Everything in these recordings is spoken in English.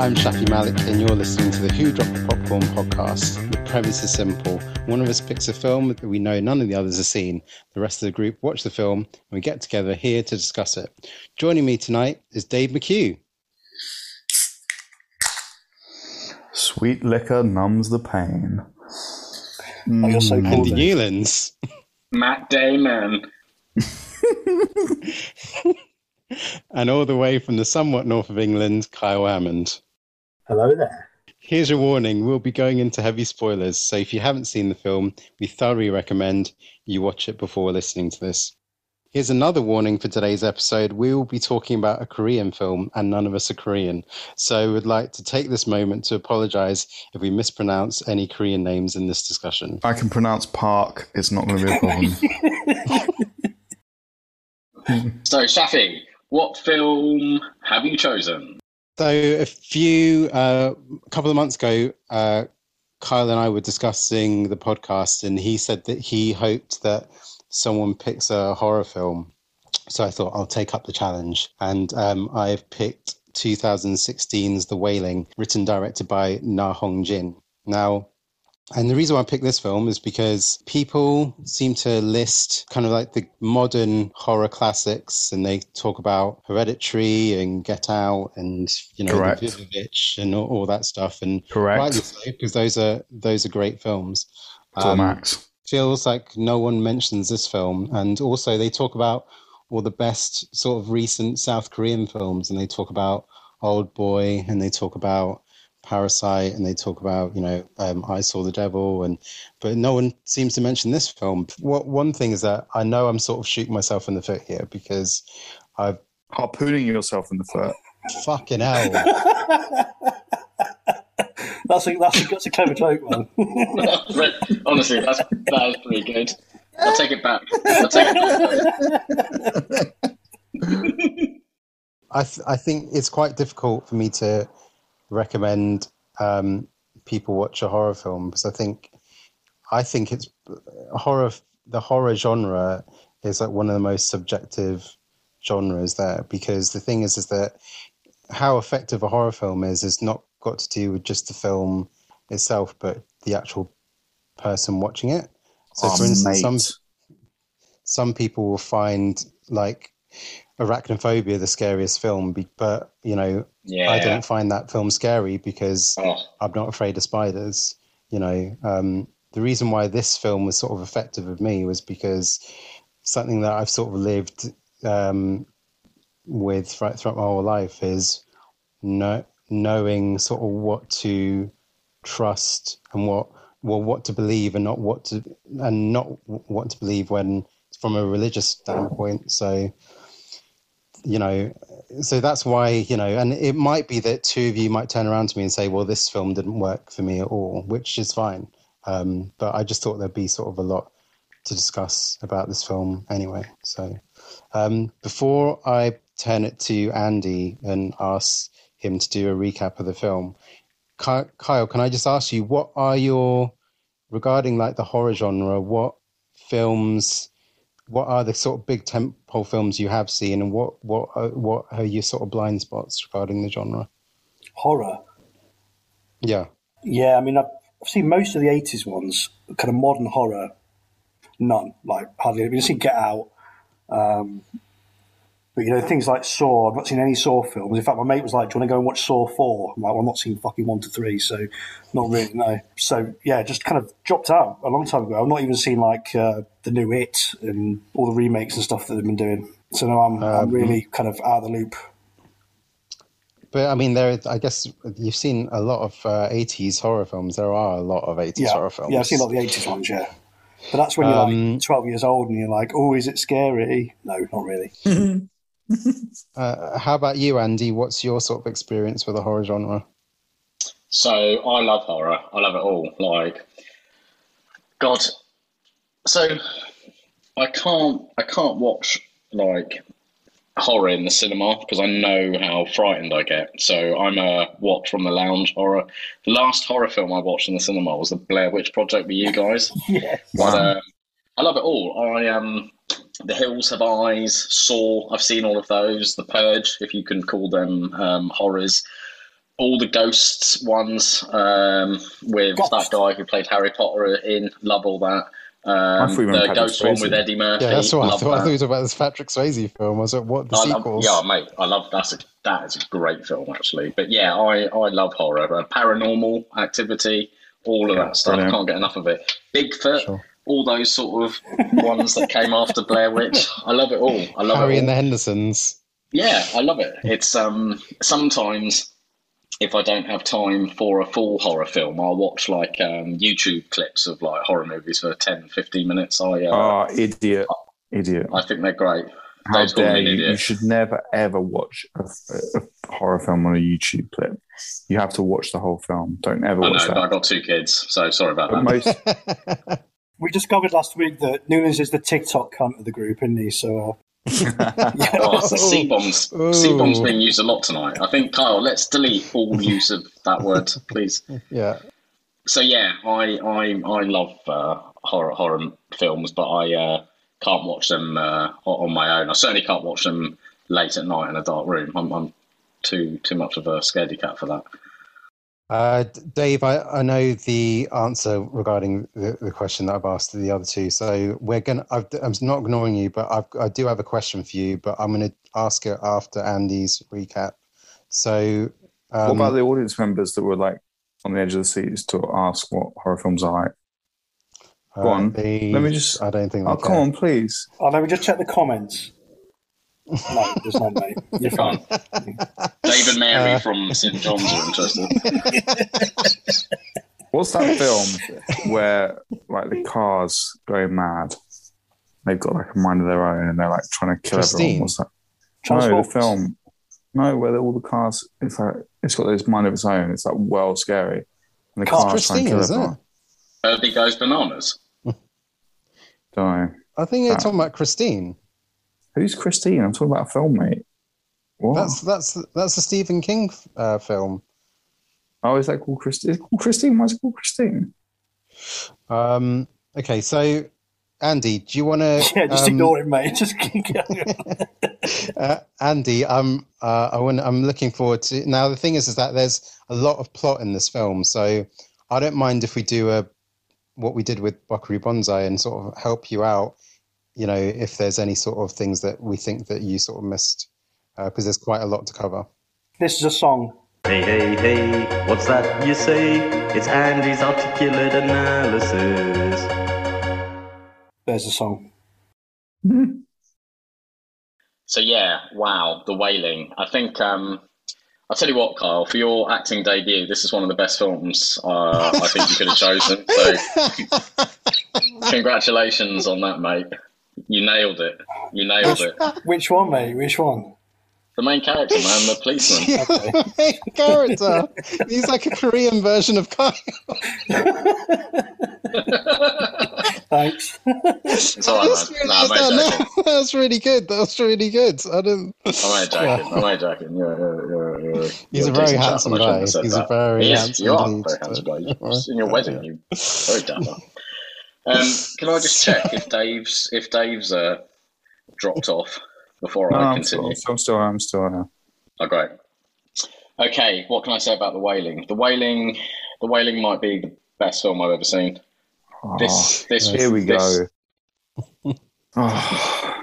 What's up, everyone? I'm Shafi Malik, and you're listening to the Who Dropped the Popcorn podcast. The premise is simple. One of us picks a film that we know none of the others have seen. The rest of the group watch the film, and we get together here to discuss it. Joining me tonight is Dave McHugh. Sweet liquor numbs the pain. Oh, you're. Andy Newlands. Matt Damon. and all the way from the somewhat north of England, Kyle Hammond. Hello there. Here's a warning we'll be going into heavy spoilers, so if you haven't seen the film, we thoroughly recommend you watch it before listening to this. Here's another warning for today's episode. We will be talking about a Korean film, and none of us are Korean. So we'd like to take this moment to apologize if we mispronounce any Korean names in this discussion. I can pronounce park. It's not going to be a problem. So, Shafi, what film have you chosen? So a few, uh, a couple of months ago, uh, Kyle and I were discussing the podcast, and he said that he hoped that someone picks a horror film. So I thought I'll take up the challenge, and um, I've picked 2016's The Wailing, written directed by Na Hong Jin. Now, and the reason why I picked this film is because people seem to list kind of like the modern horror classics, and they talk about Hereditary and Get Out and you know Correct. The and all, all that stuff. And Correct. because those are those are great films. Um, Max. feels like no one mentions this film, and also they talk about all the best sort of recent South Korean films, and they talk about Old Boy, and they talk about Parasite, and they talk about you know um, I Saw the Devil, and but no one seems to mention this film. What one thing is that I know I'm sort of shooting myself in the foot here because I've Harpooning yourself in the foot. fucking hell. That's a, that's a, that's a clever joke, man. Honestly, that's, that is pretty good. I'll take it back. I'll take it back. I th- I think it's quite difficult for me to recommend um, people watch a horror film because I think I think it's horror. The horror genre is like one of the most subjective genres there because the thing is is that how effective a horror film is is not got to do with just the film itself, but the actual person watching it. So, Oh, for instance, some some people will find like arachnophobia the scariest film but you know Yeah. i don't find that film scary because Oh, i'm not afraid of spiders you know. Um, the reason why this film was sort of effective with me was because something that i've sort of lived um, with throughout, throughout my whole life is no, knowing sort of what to trust and what well what to believe and not what to and not what to believe when from a religious standpoint. So you know so that's why you know and it might be that two of you might turn around to me and say well this film didn't work for me at all which is fine. Um, but i just thought there'd be sort of a lot to discuss about this film anyway. So um, before i turn it to andy and ask him to do a recap of the film kyle can i just ask you what are your regarding like the horror genre what films what are the sort of big tentpole films you have seen, and what what are, what are your sort of blind spots regarding the genre? Horror. Yeah, Yeah, I mean, I've, I've seen most of the 80s ones, kind of modern horror. None, like hardly. I've seen Get Out. Um, but, you know, things like Saw, I've not seen any Saw films. In fact, my mate was like, Do you want to go and watch Saw 4? I'm like, well, I'm not seeing fucking 1 to 3, so not really, no. So, yeah, just kind of dropped out a long time ago. I've not even seen, like, uh, the new It and all the remakes and stuff that they've been doing. So now I'm, I'm really kind of out of the loop. but I mean, there. I guess you've seen a lot of uh, '80s horror films. There are a lot of '80s Yeah, horror films. yeah, I've seen a lot of the 80s ones, yeah. But that's when you're Um, like 12 years old and you're like, oh, is it scary? No, not really. Uh, how about you, Andy? What's your sort of experience with the horror genre? So I love horror. I love it all. Like, God. So I can't. I can't watch like horror in the cinema because I know how frightened I get. So I'm a watch from the lounge horror. The last horror film I watched in the cinema was the Blair Witch Project with you guys. Yeah. But um, I love it all. I um, The Hills Have Eyes, Saw. I've seen all of those. The Purge, if you can call them um, horrors. All the ghosts ones um, with Ghost. that guy who played Harry Potter in. Love all that. Um, thought you meant the Patrick ghost one with Eddie Murphy. Yeah, that's what I love thought. I thought it was about this Patrick Swayze film. I Was it what the I love, yeah, mate, I love that's a, that is a great film actually. But yeah, I, I love horror, uh, paranormal activity, all of Yeah, that stuff. brilliant. I can't get enough of it. Bigfoot, Sure. All those sort of ones that came after Blair Witch. I love it all. I love Harry it all. and the Hendersons. Yeah, I love it. It's um sometimes if I don't have time for a full horror film, I'll watch like um, YouTube clips of like horror movies for 10, 15 minutes. I uh, Oh, idiot. Idiot. I think they're great. How Dave's called dare you? idiot. You should never ever watch a, a horror film on a YouTube clip. You have to watch the whole film. Don't ever I know, watch I that. got two kids, so sorry about But that. most We discovered last week that Newlands is the TikTok cunt of the group, isn't he? So, uh, Oh, C bombs. Ooh. C bombs being used a lot tonight. I think Kyle, let's delete all use of that word, please. yeah. So yeah, I I I love uh, horror horror films, but I uh, can't watch them uh, on my own. I certainly can't watch them late at night in a dark room. I'm, I'm too too much of a scaredy cat for that. Uh, Dave, I, I know the answer regarding the, the question that I've asked the other two. So we're gonna. I've, I'm not ignoring you, but I've, I do have a question for you. But I'm going to ask it after Andy's recap. So, um, what about the audience members that were like on the edge of the seats to ask what horror films are like? uh, go on. the- Let me just- I don't think. They Oh, come on, please. oh, let me just check the comments. No, there's not, mate. You're fine. David and Mary Uh, from St John's are interested. What's that film where like the cars go mad? They've got like a mind of their own and they're like trying to kill Christine. everyone. What's that? No, the Transformers. film. No, where all the cars. It's like it's got this mind of its own. It's like well scary. And the Cars cars trying Christine, to kill everyone. it? Herbie goes bananas. Don't know. I think you're talking about Christine. Who's Christine? I'm talking about a film, mate. What? That's that's that's a Stephen King uh, film. oh, is that called Christine? Is it called Christine? Why is it called Christine? Um, okay, so Andy, do you want to? Yeah, just um, ignore it, mate. Just keep going. uh, Andy, I'm uh, I want, I'm looking forward to. Now the thing is, is that there's a lot of plot in this film, so I don't mind if we do a what we did with Buckaroo Banzai and sort of help you out. You know, if there's any sort of things that we think that you sort of missed, because there's quite a lot to cover. This is a song. Hey, hey, hey, what's that you say? It's Andy's articulate analysis. There's a song. So yeah, wow, the wailing. I think um, I'll tell you what, Kyle, for your acting debut, this is one of the best films uh, I think you could have chosen. So congratulations on that, mate. You nailed it. You nailed it. Which one, mate? Which one? The main character, man, the policeman. the Main character. He's like a Korean version of Kyle. Thanks. It's all I just right, man. Nah, realised I'm that only joking. now. That's really good. That's really good. I didn't. I'm only joking. I'm only joking. You're, you're, you're, you're, He's you're a very handsome and I shouldn't guy. have said He's a very He is. handsome You are a very handsome guy. You- In your wedding, yeah. you very dapper. Um, can I just check if Dave's if Dave's uh, dropped off before No, I I'm still. I'm still, I'm still here. Oh, great. Okay, what can I say about the Wailing? The Wailing, the Wailing might be the best film I've ever seen. Oh, This, this, here we this- go. Oh,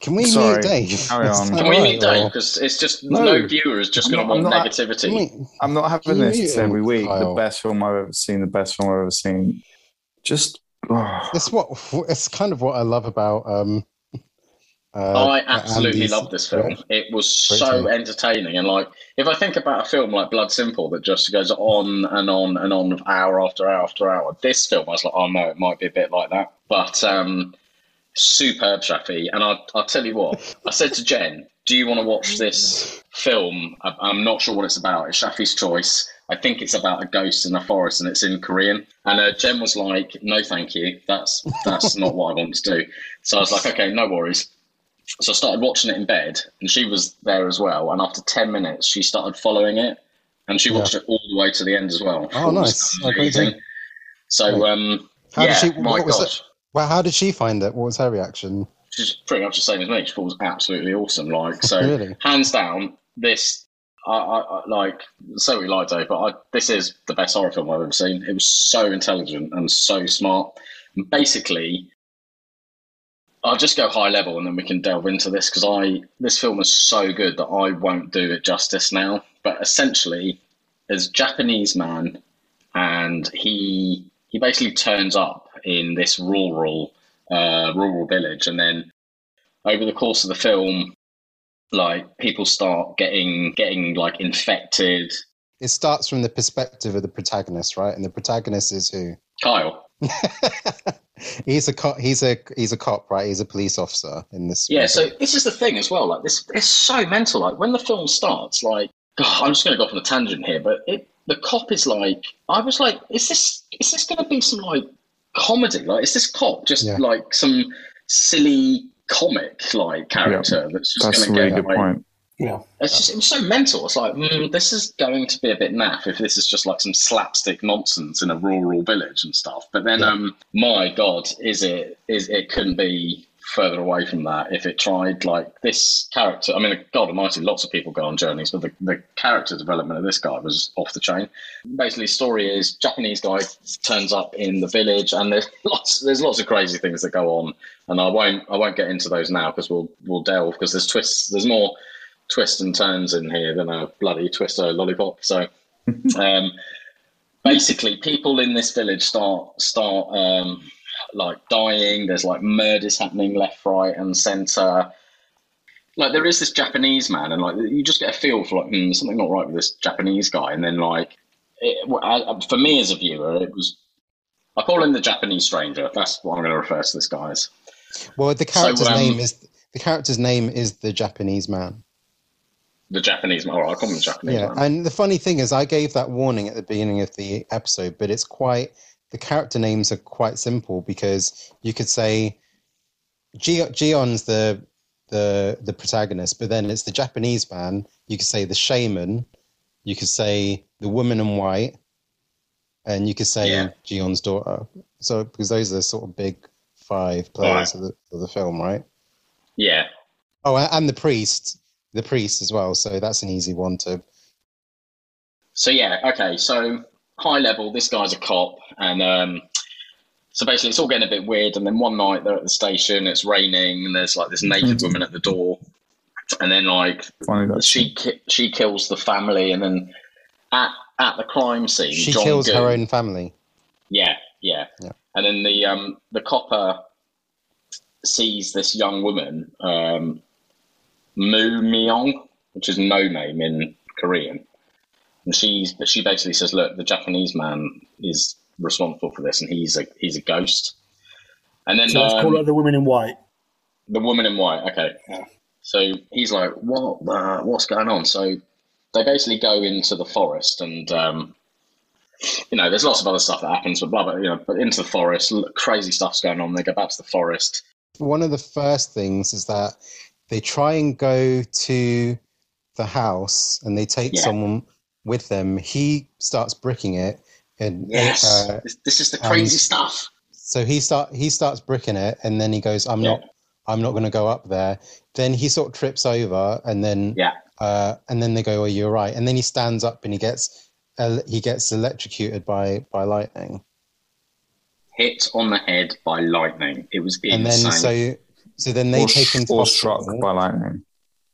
Can we Sorry. mute Dave? Carry on. Can we right, meet Dave? Because it's just No. no, viewer is just going to want I'm not- Can negativity. we- I'm not having this every week. Kyle? The best film I've ever seen. The best film I've ever seen. Just oh. It's what it's kind of what I love about. Um, uh, I absolutely Andy's- love this film. It was Great so film. entertaining, and like if I think about a film like Blood Simple that just goes on and on and on, hour after hour after hour, this film I was like, oh no, it might be a bit like that. But um, superb, Shafi. And I, I'll tell you what, I said to Jen, do you want to watch this film? I, I'm not sure what it's about. It's Shafi's choice. I think it's about a ghost in a forest and it's in Korean. And uh, Jen was like, no, thank you. That's that's not what I want to do. So I was like, okay, no worries. So I started watching it in bed, and she was there as well. And after ten minutes, she started following it, and she Yeah. watched it all the way to the end as well. Oh, nice. Oh, amazing. So, um, How yeah, did she? my What was gosh, it? Well, how did she find it? What was her reaction? She's pretty much the same as me. She thought it was absolutely awesome. Like so, Really? hands down, this I, I, I like so we like Dave, but I, this is the best horror film I've ever seen. It was so intelligent and so smart. And basically, I'll just go high level and then we can delve into this because I this film is so good that I won't do it justice now. But essentially, there's a Japanese man, and he he basically turns up in this rural uh, rural village, and then over the course of the film, like people start getting getting like infected. It starts from the perspective of the protagonist, right? And the protagonist is who? Kyle, he's a cop. He's a he's a cop, right? He's a police officer in this. Yeah, so this is the thing as well. Like this, it's so mental. Like when the film starts, like God, I'm just going to go off on a tangent here, but it the cop is like, I was like, is this is this going to be some like comedy? Like, is this cop just Yeah. like some silly comic like character that's just That's going to really get good like, point. Yeah. It's just it was so mental. It's like mm, this is going to be a bit naff if this is just like some slapstick nonsense in a rural village and stuff. But then, Yeah. um, my God, is it is it couldn't be further away from that if it tried like this character. I mean, God Almighty, lots of people go on journeys, but the, the character development of this guy was off the chain. Basically, story is Japanese guy turns up in the village, and there's lots there's lots of crazy things that go on, and I won't I won't get into those now because we'll we'll delve because there's twists there's more twists and turns in here than a bloody twister lollipop. So, um, basically, people in this village start start um, like dying. There's like murders happening left, right, and center. Like there is this Japanese man, and like you just get a feel for like hmm, something not right with this Japanese guy, and then like it, I, for me as a viewer, it was. I call him the Japanese stranger. That's what I'm going to refer to this guy as. Well, the character's um, name is the character's name is the Japanese man. The Japanese man. All right, I'll call him the Japanese Yeah, man. and the funny thing is, I gave that warning at the beginning of the episode, but it's quite the character names are quite simple because you could say Gi- Gion's the the the protagonist, but then it's the Japanese man. You could say the shaman. You could say the woman in white, and you could say Yeah. Gion's daughter. So because those are the sort of big five players of, the, of the film, right? yeah, Oh, and the priest, the priest as well. So that's an easy one to. So yeah, okay. So high level, this guy's a cop, and um, so basically it's all getting a bit weird. And then one night they're at the station, it's raining, and there's like this naked woman at the door, and then like Funny she ki- she kills the family, and then at at the crime scene, She John kills her own family. Yeah, yeah. Yeah. And then the um the copper sees this young woman, um Moo Myung, which is no name in Korean. And she's she basically says, Look, the Japanese man is responsible for this and he's a he's a ghost. And then So let's um, call her the woman in white. the woman in white. Okay. Yeah. So he's like, "What? The, what's going on?" So they basically go into the forest, and um, you know, there's lots of other stuff that happens, but blah blah. You know, but into the forest, crazy stuff's going on. They go back to the forest. One of the first things is that they try and go to the house and they take Yeah. someone with them. He starts bricking it, and Yes, uh, this, this is the crazy stuff. so he start he starts bricking it, and then he goes, "I'm not, I'm not going to go up there." Then he sort of trips over, and then Yeah, uh, and then they go, "Oh, you're right." And then he stands up and he gets el- he gets electrocuted by by lightning. hit on the head by lightning. It was insane. And then so so then they or, take him to or hospital. struck by lightning.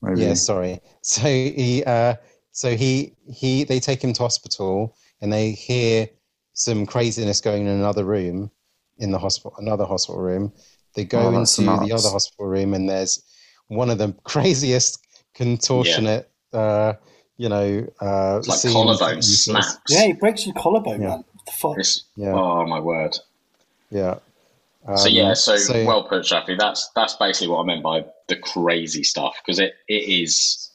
Maybe. Yeah, sorry. So he, uh, so he, he, they take him to hospital, and they hear some craziness going in another room, in the hospital, another hospital room. They go Oh, that's into the other hospital room, and there's one of the craziest contortionate, uh, you know, uh, it's like collarbone that you sort of- snaps. Yeah, he breaks his collarbone, Yeah. man. What the fuck? It's- Yeah, Oh my word. yeah. so Um, yeah, so, so- well put, Shafi. That's that's basically what I meant by the crazy stuff because it, it is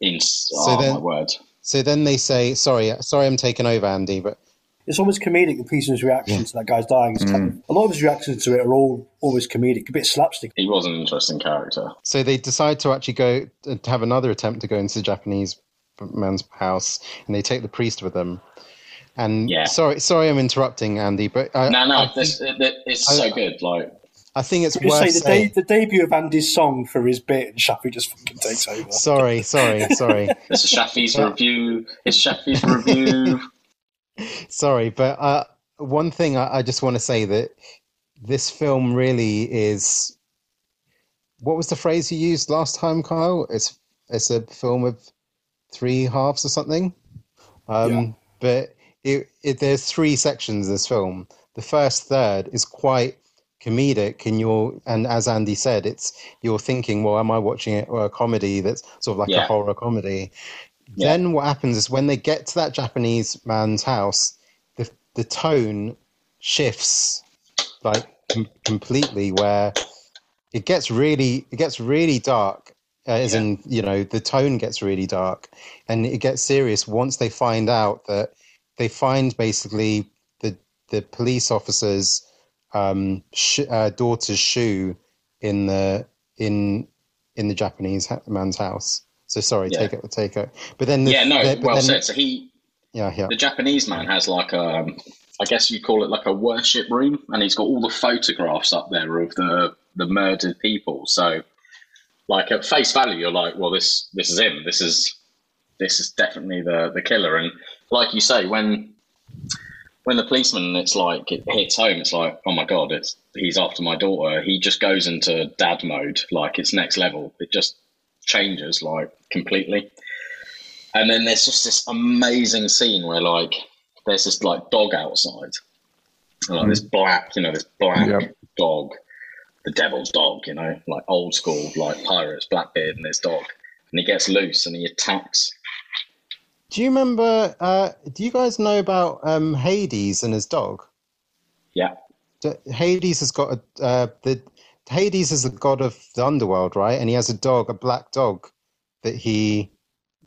in. oh then- my word. So then they say, "Sorry, sorry, I'm taking over, Andy, but It's always comedic. The policeman's reaction to that guy's dying. It's kind of, a lot of his reactions to it are all always comedic, a bit slapstick. He was an interesting character. So they decide to actually go uh, to have another attempt to go into the Japanese man's house, and they take the priest with them. And Yeah. sorry, sorry, I'm interrupting, Andy, but I, No, no, I this it, uh, it- it's I- so good. Like, I think it's Can worth say the, de- the debut of Andy's song for his bit, and Shafi just fucking takes over. Sorry, sorry, sorry, This is Shafi's review. It's Shafi's review. sorry. But uh, one thing I, I just want to say that this film really is. What was the phrase you used last time, Kyle? It's it's a film of three halves or something. Um, Yeah. But it, it there's three sections of this film. The first third is quite comedic, and you're and as Andy said, it's you're thinking, well, am I watching it or a comedy that's sort of like a horror comedy? Yeah. Then what happens is when they get to that Japanese man's house, the the tone shifts like com- completely, where it gets really it gets really dark. Uh, as Yeah. in, you know, the tone gets really dark, and it gets serious once they find out that they find basically the the police officers' um, sh- uh, daughter's shoe in the in in the Japanese ha- man's house. So sorry, Yeah. take it, take it. But then, the, yeah, no, the- well then- said. So he, Yeah, yeah, the Japanese man, has like a, I guess you call it like a worship room, and he's got all the photographs up there of the the murdered people. So, like at face value, you're like, well, this this is him. This is this is definitely the the killer. And like you say, when when the policeman, it's like it hits home. It's like, oh my god, it's he's after my daughter. He just goes into dad mode, like it's next level. It just changes like completely. And then there's just this amazing scene where like there's this like dog outside, And, like mm-hmm. this black, you know, this black Yep. dog, the devil's dog, you know, like old school, like pirates, Blackbeard and this dog, and he gets loose and he attacks. Do you remember? Uh, do you guys know about um, Hades and his dog? Yeah, D- Hades has got a uh, the Hades is the god of the underworld, right? And he has a dog, a black dog, that he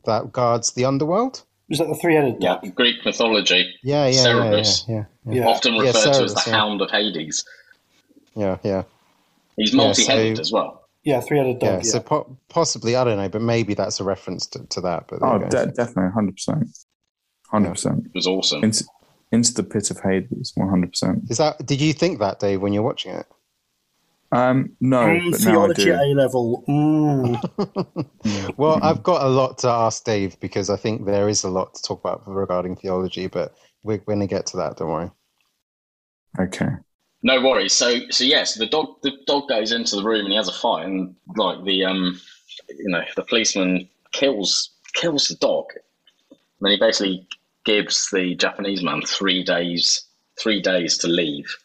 that guards the underworld. Was that the three-headed yeah. Greek mythology, Yeah, yeah, yeah, yeah, Cerberus. yeah, Yeah. often Yeah, referred to as the yeah. Hound of Hades. yeah, yeah. He's multi-headed so- as well. Yeah, three-headed yeah. dog. Yeah, So po- possibly, I don't know, but maybe that's a reference to, to that. But Oh, de- definitely, hundred percent, hundred percent. It was awesome. Into into the pit of Hades, one hundred percent. is that? Did you think that, Dave, when you're watching it? Um, no, Mm, but now I theology do. A level. Mm. Well, I've got a lot to ask Dave because I think there is a lot to talk about regarding theology, but we're going to get to that. Don't worry. Okay. No worries. So, so yes, the dog the dog goes into the room and he has a fight, and like the um, you know, the policeman kills kills the dog. And then he basically gives the Japanese man three days three days to leave.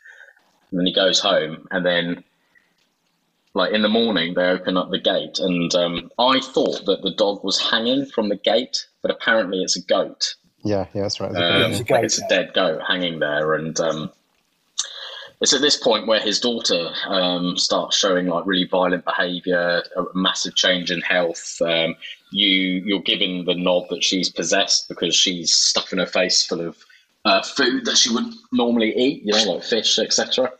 And then he goes home, and then like in the morning they open up the gate, and um, I thought that the dog was hanging from the gate, but apparently it's a goat. Yeah, yeah, that's right. Um, It's a like goat, it's a yeah. dead goat hanging there, and um, it's at this point where his daughter um, starts showing like really violent behaviour, a massive change in health. Um, you you're given the nod that she's possessed because she's stuffing her face full of uh, food that she would normally eat, you know, like fish, etc.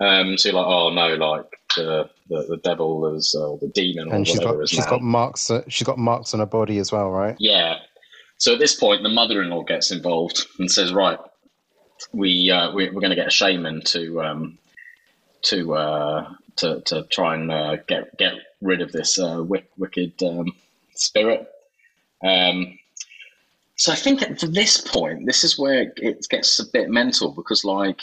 Um, so you're like, oh no, like the the, the devil is uh, the demon or and she's whatever got is she's now. got marks. uh, She's got marks on her body as well, right? Yeah. So at this point, the mother-in-law gets involved and says, "Right, we, uh, we we're going to get a shaman to um, to uh, to to try and uh, get get rid of this uh, wick, wicked um, spirit." Um, so I think at this point, this is where it gets a bit mental because, like,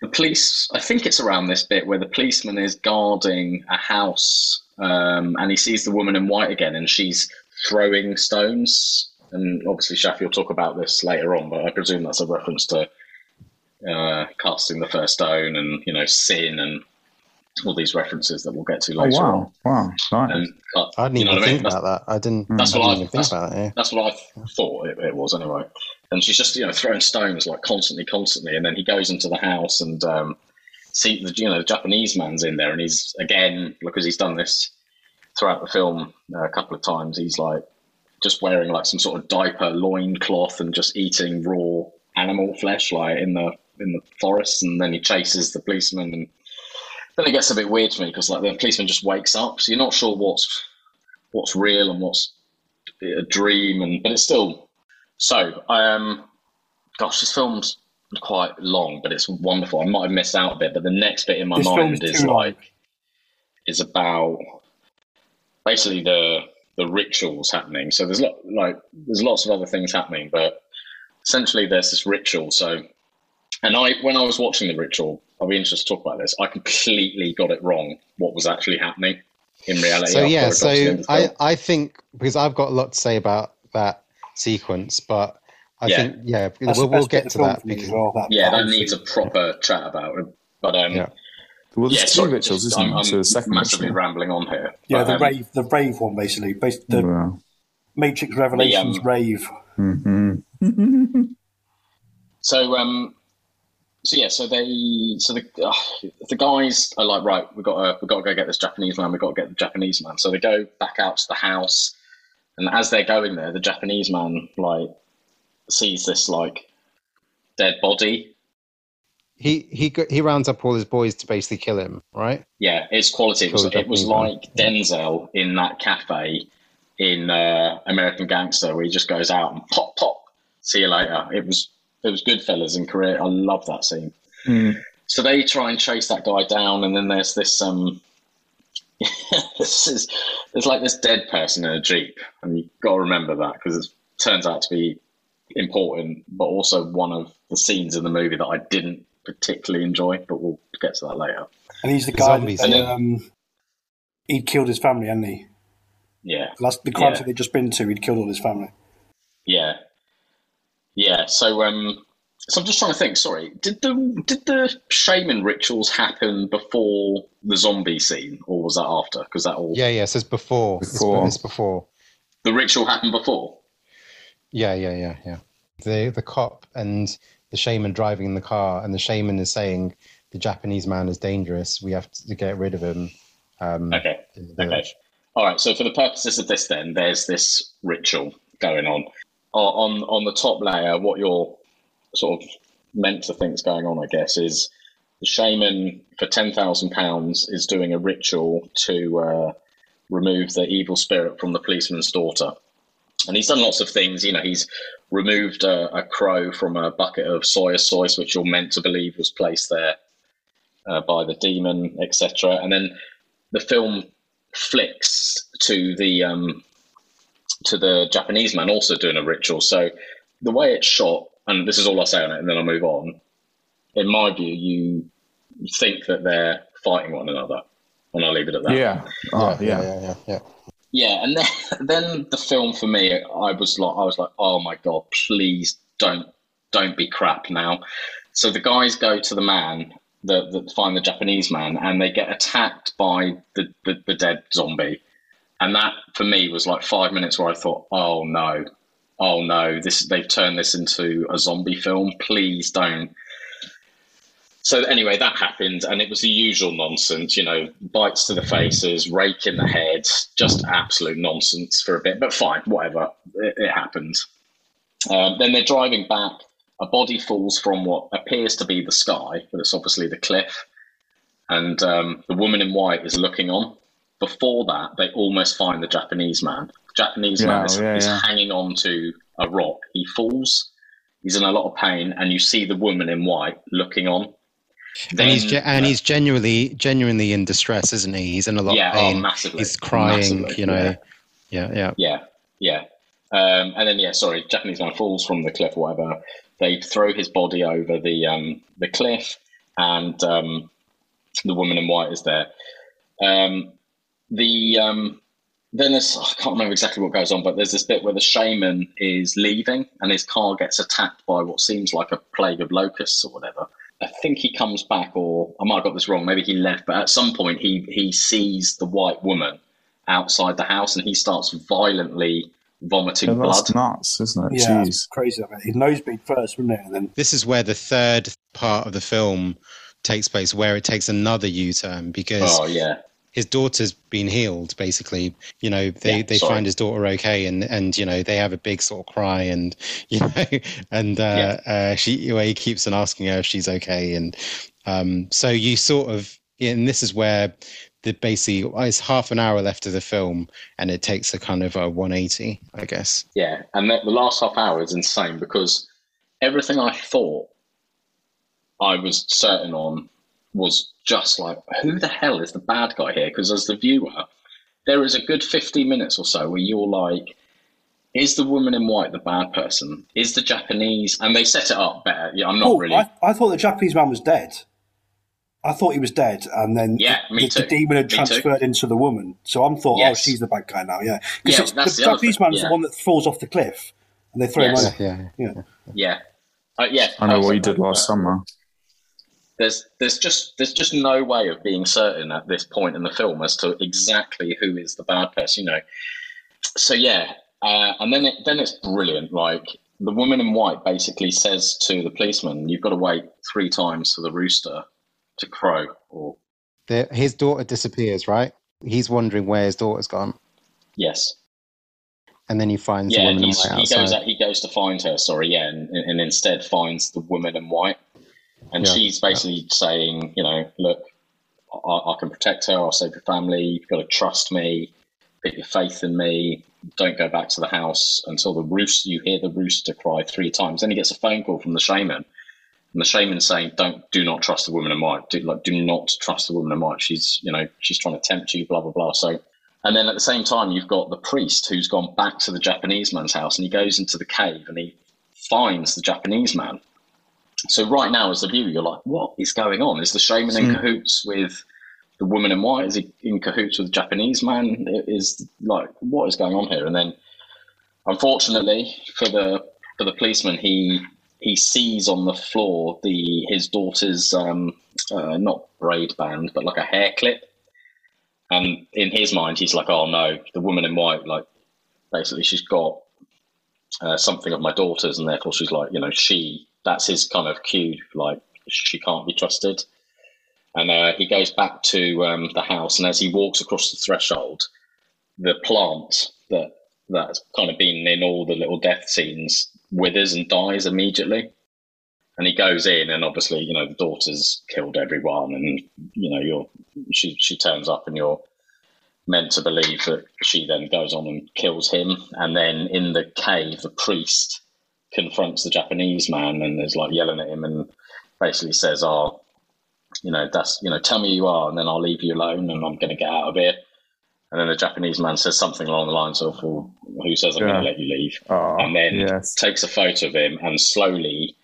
the police. I think it's around this bit where the policeman is guarding a house, um, and he sees the woman in white again, and she's throwing stones. And obviously, Shafi will talk about this later on, but I presume that's a reference to uh, casting the first stone and you know sin and all these references that we'll get to Oh later on. wow, wow, nice. And uh, I didn't you know even what I mean? think That's- about that. I didn't. That's I what didn't I- think about that. Yeah. That's what I thought it, it was anyway. And she's just you know throwing stones like constantly, constantly, and then he goes into the house and um, see the you know the Japanese man's in there, and he's again because he's done this throughout the film uh, a couple of times. He's like just wearing like some sort of diaper loin cloth and just eating raw animal flesh like in the in the forest, and then he chases the policeman and. Then it gets a bit weird to me because like the policeman just wakes up, so you're not sure what's what's real and what's a dream, and but it's still so. Um, gosh, this film's quite long, but it's wonderful. I might have missed out a bit, but the next bit in my This mind is too long. like is about basically the the rituals happening. So there's lot like there's lots of other things happening, but essentially there's this ritual. So, and I when I was watching the ritual, I'll be interested to talk about this. I completely got it wrong. What was actually happening in reality? So yeah, got to the end so I. I think because I've got a lot to say about that sequence, but I Yeah. think yeah, That's we'll, the we'll get to that because as well, that- yeah, that that needs a scene. proper chat about it. But um, Yeah. Well, there's yeah, two sorry, rituals, just- isn't I'm, there? I'm So the second massively ritual. rambling on here. Yeah, But, the um, rave, the rave one basically, based the Wow. Matrix Revelations um, rave. Mhm. So um, so yeah, so they so the uh, the guys are like, right, we got to we got to go get this Japanese man. We got to get the Japanese man. So they go back out to the house, and as they're going there, the Japanese man like sees this like dead body. He he he rounds up all his boys to basically kill him, right? Yeah, it's quality. It was, it was Japanese man. like Denzel in that cafe in uh, American Gangster, where he just goes out and pop pop. See you later. It was it was Goodfellas in Korea. I love that scene. Mm. So they try and chase that guy down, and then there's this um, this is there's like this dead person in a jeep, and you've got to remember that because it turns out to be important, but also one of the scenes in the movie that I didn't particularly enjoy. But we'll get to that later. And he's the guy Zombies. that And um, he'd killed his family, hadn't he? Yeah, That's the crime Yeah. scene they'd just been to. He'd killed all his family. yeah, yeah. So um, so I'm just trying to think. Sorry, did the did the shaman rituals happen before the zombie scene, or was that after? Because that all Yeah, yeah. So it's before. It's- Before. It's, before. the ritual happened before. Yeah, yeah, yeah, yeah. The the cop and the shaman driving in the car, and the shaman is saying the Japanese man is dangerous. We have to get rid of him. Um, Okay. Okay. All right. So for the purposes of this, then there's this ritual going on on on the top layer. What you're sort of meant to think is going on, I guess, is the shaman for ten thousand pounds is doing a ritual to uh, remove the evil spirit from the policeman's daughter. And he's done lots of things. You know, he's removed a, a crow from a bucket of soya sauce, which you're meant to believe was placed there uh, by the demon, etc. And then the film flicks to the um, to the Japanese man also doing a ritual. So the way it's shot, and this is all I say on it, and then I'll move on. In my view, you think that they're fighting one another, and I'll leave it at that. Yeah. Oh, yeah, yeah. yeah, yeah, yeah. Yeah, and then then the film for me, I was like, I was like, oh my god, please don't don't be crap now. So the guys go to the man that find the Japanese man, and they get attacked by the, the the dead zombie, and that for me was like five minutes where I thought, oh no, oh no, this they've turned this into a zombie film. Please don't. So anyway, that happened, and it was the usual nonsense, you know, bites to the faces, rake in the head, just absolute nonsense for a bit. But fine, whatever, it, it happened. Um, then they're driving back. A body falls from what appears to be the sky, but it's obviously the cliff, and um, the woman in white is looking on. Before that, they almost find the Japanese man. Japanese man is, yeah, is yeah. hanging on to a rock. He falls. He's in a lot of pain, and you see the woman in white looking on. And he's ge- and he's genuinely genuinely in distress, isn't he? He's in a lot yeah, of pain. oh, massively. he's crying. massively, you know. yeah. Yeah, yeah. Yeah, yeah. Um, and then yeah, sorry, Japanese man falls from the cliff, or whatever. They throw his body over the um, the cliff, and um, the woman in white is there. Um, the um, then there's I can't remember exactly what goes on, but there's this bit where the shaman is leaving, and his car gets attacked by what seems like a plague of locusts or whatever. I think he comes back, or I might have got this wrong. Maybe he left, but at some point he he sees the white woman outside the house, and he starts violently vomiting Yeah, blood. that's nuts, isn't it? Yeah, Jeez. it's crazy. That His nosebleed first, wasn't it? And then This is where the third part of the film takes place, where it takes another U-turn because Oh yeah, his daughter's been healed basically you know they Yeah, they sorry. find his daughter okay and and you know they have a big sort of cry and you know and uh, uh she well, he keeps on asking her if she's okay and um so you sort of and this is where the basically it's half an hour left of the film and it takes a kind of a 180 i guess yeah. And the, the last half hour is insane because everything I thought I was certain on was just like, who the hell is the bad guy here? Because as the viewer, there is a good 15 minutes or so where you're like, is the woman in white the bad person? Is the Japanese? And they set it up better. Yeah, I'm not Oh, really. I, I thought the Japanese man was dead. I thought he was dead, and then Yeah, me the, the demon had Me too. transferred into the woman. So I'm thought, oh, she's the bad guy now. Yeah, Yeah, because that's the, the other Japanese thing, man's yeah. the one that falls off the cliff, and they throw Yes. him Yeah, over. yeah. Yeah, yeah, uh, yeah. I know what you did last summer. There's there's just there's just no way of being certain at this point in the film as to exactly who is the bad person, you know. So yeah, uh, and then it, then it's brilliant. Like the woman in white basically says to the policeman, "You've got to wait three times for the rooster to crow." Or The, his daughter disappears, right? He's wondering where his daughter's gone, yes, and then he finds the woman in white he outside. goes out, he goes to find her. Sorry, yeah, and, and instead finds the woman in white, and Yeah, she's basically saying, you know, look, I, I can protect her. I'll save your family. You've got to trust me. Put your faith in me. Don't go back to the house until the rooster. You hear the rooster cry three times. Then he gets a phone call from the shaman, and the shaman's saying, "Don't, do not trust the woman in white. Do, like, do not trust the woman in white. She's, you know, she's trying to tempt you. Blah blah blah." So, and then at the same time, you've got the priest who's gone back to the Japanese man's house, and he goes into the cave and he finds the Japanese man. So right now, as the viewer, you're like, "What is going on? Is the shaman in Hmm. cahoots with the woman in white? Is he in cahoots with the Japanese man? Is like what is going on here?" And then, unfortunately for the for the policeman, he he sees on the floor the his daughter's um, uh, not braid band, but like a hair clip. And in his mind, he's like, "Oh no, the woman in white, like basically, she's got uh, something of my daughter's, and therefore she's like, you know, she. That's his kind of cue, like she can't be trusted." And uh, he goes back to um, the house, and as he walks across the threshold, the plant that that's kind of been in all the little death scenes withers and dies immediately. And he goes in, and obviously, you know, the daughter's killed everyone, and you know, you're she she turns up, and you're meant to believe that she then goes on and kills him. And then in the cave, the priest confronts the Japanese man and is like yelling at him, and basically says, "Oh, you know, that's you know, tell me who you are, and then I'll leave you alone, and I'm going to get out of here." And then the Japanese man says something along the lines of, well, "Who says I'm Yeah. going to let you leave?" Oh, and then yes. takes a photo of him and slowly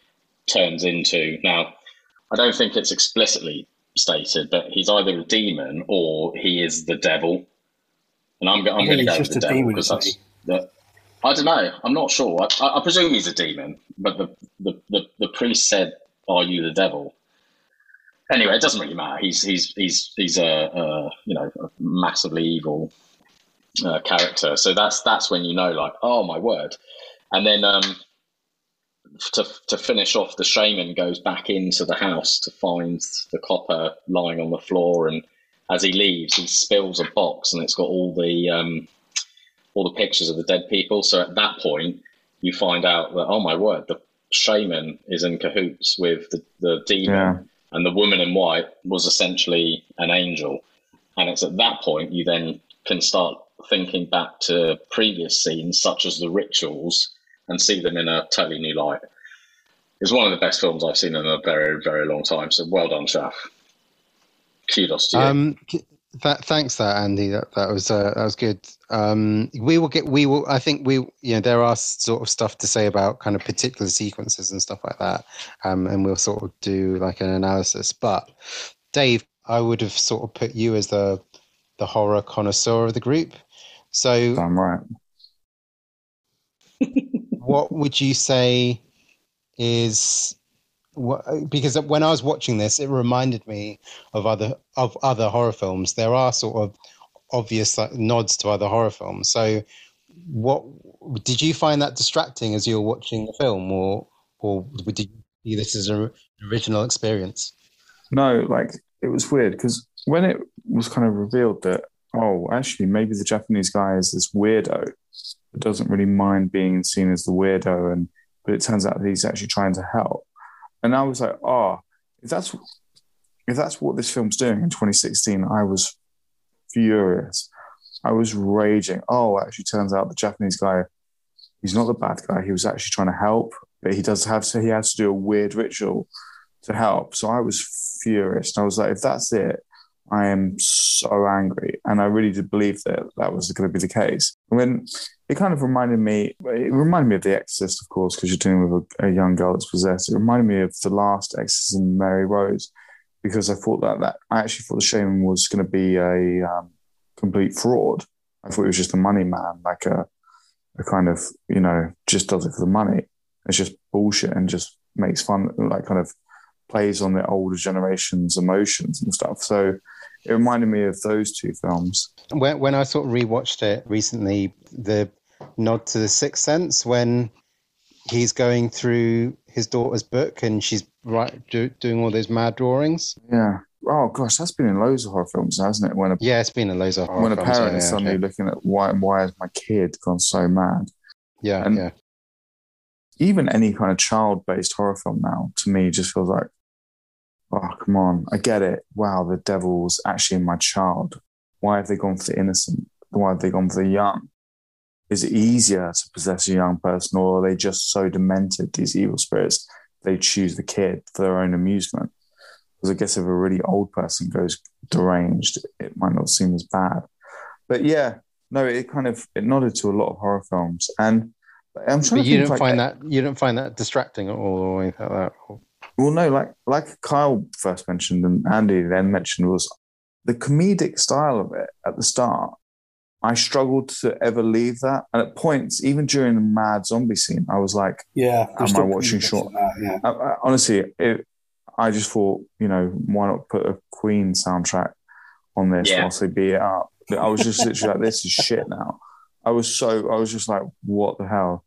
turns into now i don't think it's explicitly stated but he's either a demon or he is the devil and i'm, I'm going to go with the devil because that's he? I don't know. I'm not sure. I, I, I presume he's a demon but the, the, the, the priest said are you the devil? Anyway it doesn't really matter. He's he's he's he's a, a you know a massively evil uh, character. So that's that's when you know like oh my word. And then um to to finish off, the shaman goes back into the house to find the copper lying on the floor, and as he leaves, he spills a box, and it's got all the um, all the pictures of the dead people. So at that point, you find out that oh my word, the shaman is in cahoots with the, the demon, Yeah. and the woman in white was essentially an angel. And it's at that point you then can start thinking back to previous scenes, such as the rituals, and see them in a totally new light. It's one of the best films I've seen in a very, very long time. So well done, Shaff. Kudos to you. Um, th- thanks, that Andy. That that was uh, that was good. Um, we will get. We will. I think we. You know, there are sort of stuff to say about kind of particular sequences and stuff like that. Um, and we'll sort of do like an analysis. But Dave, I would have sort of put you as the the horror connoisseur of the group. So, I'm right. what would you say is because when I was watching this, it reminded me of other of other horror films. There are sort of obvious like, nods to other horror films. So, what did you find that distracting as you were watching the film, or or did you see this as an original experience? No, like it was weird because when it was kind of revealed that, oh, actually, maybe the Japanese guy is this weirdo that doesn't really mind being seen as the weirdo, and but it turns out that he's actually trying to help. And I was like, oh, if that's if that's what this film's doing in 2016, I was furious. I was raging. Oh, actually, turns out the Japanese guy, he's not the bad guy. He was actually trying to help, but he does have to. He has to do a weird ritual to help. So I was furious. And I was like, if that's it, I am so angry. And I really did believe that that was going to be the case. Then it kind of reminded me, it reminded me of The Exorcist, of course, because you're dealing with a, a, young girl that's possessed. It reminded me of the last Exorcism, Mary Rose, because I thought that, that I actually thought the shaman was going to be a um, complete fraud. I thought he was just a money man, like a, a kind of, you know, just does it for the money. It's just bullshit and just makes fun, like kind of plays on the older generation's emotions and stuff. So it reminded me of those two films. When, when I sort of rewatched it recently, the nod to the Sixth Sense when he's going through his daughter's book and she's right do, doing all those mad drawings. Yeah. Oh gosh, that's been in loads of horror films, hasn't it? When a, yeah, it's been in loads of horror when a films, parent yeah, is suddenly looking at why why has my kid gone so mad? Yeah, and yeah. Even any kind of child based horror film now to me just feels like oh, come on, I get it. Wow, the devil's actually in my child. Why have they gone for the innocent? Why have they gone for the young? Is it easier to possess a young person, or are they just so demented, these evil spirits, they choose the kid for their own amusement? Because I guess if a really old person goes deranged, it might not seem as bad. But yeah, no, it kind of it nodded to a lot of horror films, and I'm trying But to you think didn't like, find that you didn't find that distracting at all or anything like that. Well, no, like like Kyle first mentioned and Andy then mentioned was the comedic style of it at the start. I struggled to ever leave that, and at points, even during the mad zombie scene, I was like, Yeah, Am I watching short? That, yeah. I, I, honestly, it, I just thought, you know, why not put a Queen soundtrack on this Yeah. whilst they beat it up? I was just literally like, this is shit now. I was so, I was just like, what the hell?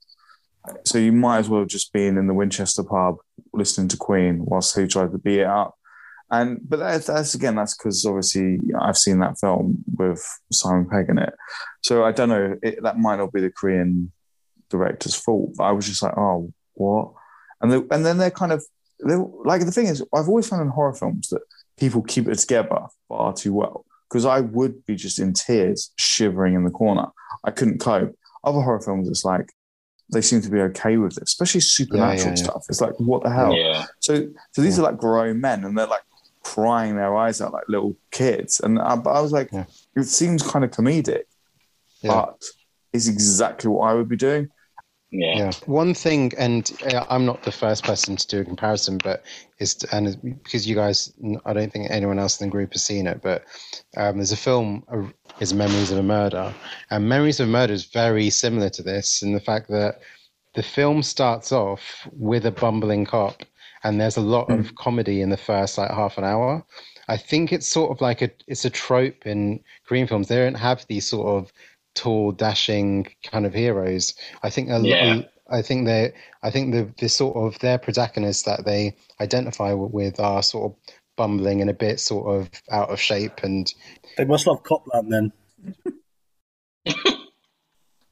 So you might as well have just been in the Winchester pub listening to Queen whilst he tried to beat it up. And but that's, that's again, that's because obviously I've seen that film with Simon Pegg in it. So I don't know, it, that might not be the Korean director's fault. But I was just like, oh, what? And and then they're kind of they like the thing is, I've always found in horror films that people keep it together far too well. Because I would be just in tears, shivering in the corner. I couldn't cope. Other horror films, it's like they seem to be okay with it, especially supernatural yeah. stuff. It's like, what the hell? Yeah. So, so these are like grown men, and they're like crying their eyes out like little kids. And I, I was like, Yeah. it seems kind of comedic, Yeah. but it's exactly what I would be doing. Yeah. Yeah. One thing, and uh, I'm not the first person to do a comparison, but is and because you guys, I don't think anyone else in the group has seen it, but um, there's a film, uh, is Memories of a Murder, and Memories of a Murder is very similar to this in the fact that the film starts off with a bumbling cop, and there's a lot of comedy in the first like half an hour. I think it's sort of like a it's a trope in Korean films. They don't have these sort of tall, dashing kind of heroes. I think a, Yeah. I think they I think the the sort of their protagonists that they identify with are sort of bumbling and a bit sort of out of shape and They must love Copland then.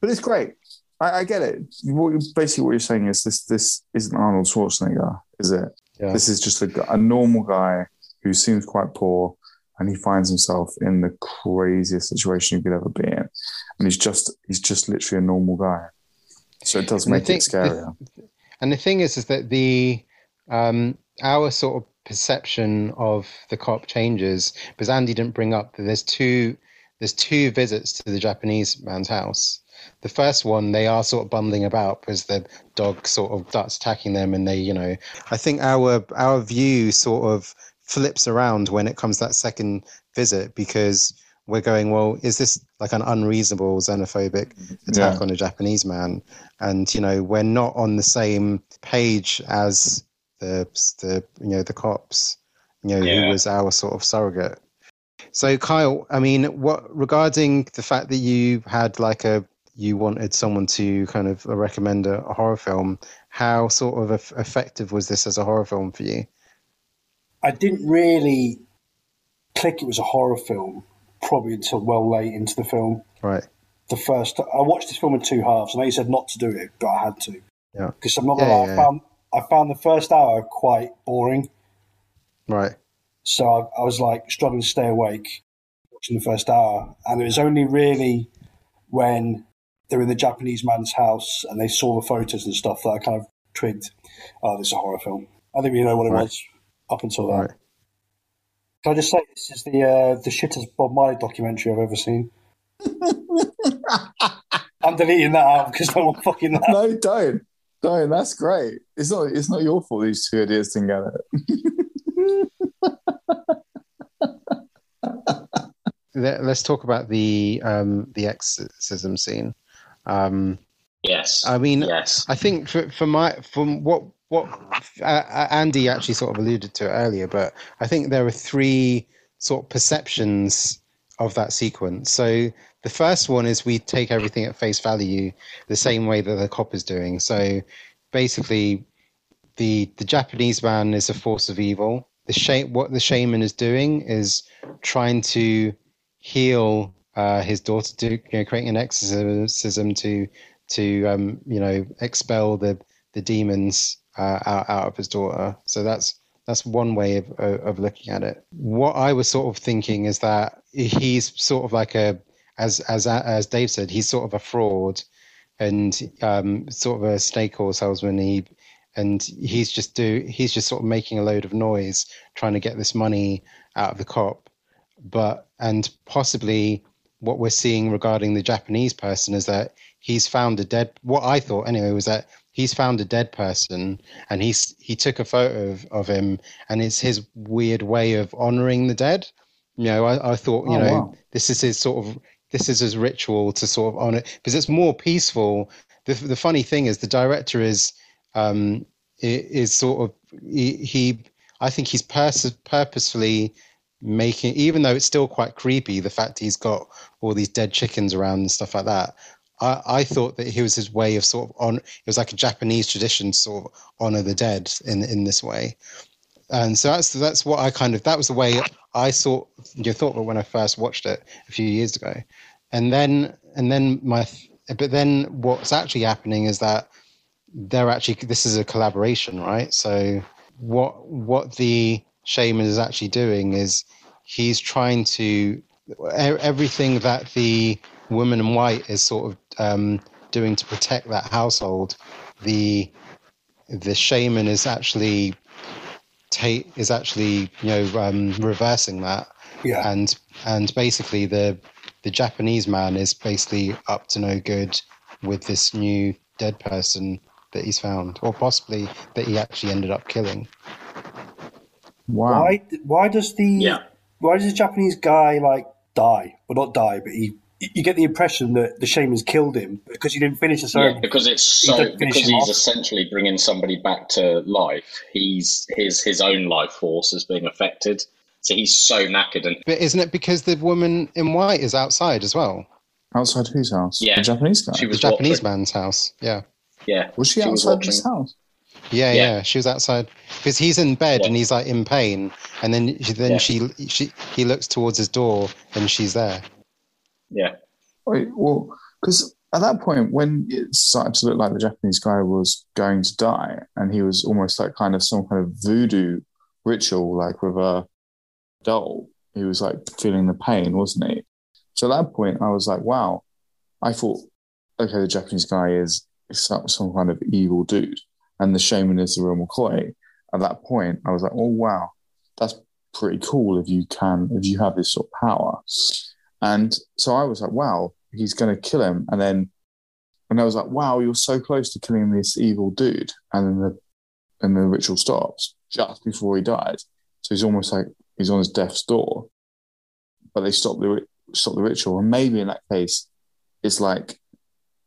But it's great. I, I get it. What, basically, what you're saying is this: this isn't Arnold Schwarzenegger, is it? yeah. This is just a, a normal guy who seems quite poor, and he finds himself in the craziest situation you could ever be in, and he's just he's just literally a normal guy. So it does And make it think scarier. And the thing is, is that the um, our sort of perception of the cop changes because Andy didn't bring up that there's two there's two visits to the Japanese man's house. The first one, they are sort of bumbling about because the dog sort of starts attacking them, and they, you know, I think our our view sort of flips around when it comes to that second visit because we're going, well, is this like an unreasonable xenophobic mm-hmm. attack Yeah. on a Japanese man? And you know, we're not on the same page as the the you know the cops, you know, Yeah. who was our sort of surrogate. So Kyle, I mean, what regarding the fact that you had like a you wanted someone to kind of recommend a, a horror film, how sort of effective was this as a horror film for you? I didn't really click it was a horror film probably until well late into the film. Right. The first, I watched this film in two halves. I know you said not to do it, but I had to. Yeah. Because I'm not gonna Yeah, lie, yeah, I found I found the first hour quite boring. Right. So I, I was like struggling to stay awake watching the first hour, and it was only really when they were in the Japanese man's house and they saw the photos and stuff that I kind of twigged, "Oh, this is a horror film." I didn't really know what it Right. was, up until that. Right. Can I just say this is the uh, the shittest Bob Marley documentary I've ever seen. I'm deleting that out because no one fucking that. no, don't, don't. That's great. It's not. It's not your fault. These two idiots didn't get it. Let, us talk about the um, the exorcism scene. Um, Yes. I mean, yes. I think for, for my from what what uh, uh, Andy actually sort of alluded to earlier, but I think there are three sort of perceptions of that sequence. So the first one is we take everything at face value, the same way that the cop is doing. So basically, the the Japanese man is a force of evil. The sh- what the shaman is doing is trying to heal uh, his daughter, to you know, creating an exorcism to to um, you know expel the the demons uh, out, out of his daughter. So that's that's one way of of looking at it. What I was sort of thinking is that he's sort of like a as as as Dave said, he's sort of a fraud and um, sort of a snake oil salesman. He and he's just do he's just sort of making a load of noise trying to get this money out of the cop. But and possibly what we're seeing regarding the Japanese person is that he's found a dead. What I thought anyway was that he's found a dead person, and he's he took a photo of, of him, and it's his weird way of honoring the dead. You know, I, I thought you Oh, know wow. this is his sort of this is his ritual to sort of honor because it's more peaceful. The the funny thing is the director is um is sort of he, he I think he's pers- purposefully making even though it's still quite creepy the fact he's got all these dead chickens around and stuff like that I, I thought that he was his way of sort of on it was like a Japanese tradition sort of honor the dead in in this way. And so that's that's what I kind of that was the way I saw you thought when I first watched it a few years ago. And then and then my but then what's actually happening is that they're actually this is a collaboration right? So what what the shaman is actually doing is he's trying to everything that the woman in white is sort of um, doing to protect that household the the shaman is actually ta- is actually you know um, reversing that Yeah. and and basically the the Japanese man is basically up to no good with this new dead person that he's found, or possibly that he actually ended up killing. Wow. Why? Why does the Yeah. why does the Japanese guy like die? Well, not die, but he. You get the impression that the shaman's killed him because he didn't finish the Yeah, because it's so don't because he's off. essentially bringing somebody back to life. He's his his own life force is being affected, so he's so knackered. And But isn't it because the woman in white is outside as well? Outside whose house? Yeah. The Japanese guy. she The Japanese watching. man's house. Yeah. Yeah, was she, she was outside his house? Yeah, Yeah. yeah, she was outside because he's in bed Yeah. and he's like in pain, and then she, then Yeah. she she he looks towards his door and she's there. Yeah, Wait, well, because at that point, when it started to look like the Japanese guy was going to die, and he was almost like kind of some kind of voodoo ritual, like with a doll, he was like feeling the pain, wasn't he? So at that point, I was like, wow. I thought, okay, the Japanese guy is some, some kind of evil dude, and the shaman is the real McCoy. At that point, I was like, oh wow, that's pretty cool if you can, if you have this sort of power. And so I was like, wow, he's going to kill him. And then, and I was like, wow, you're so close to killing this evil dude. And then the, and the ritual stops just before he died. So he's almost like he's on his death's door. But they stop the, stop the ritual. And maybe in that case, it's like,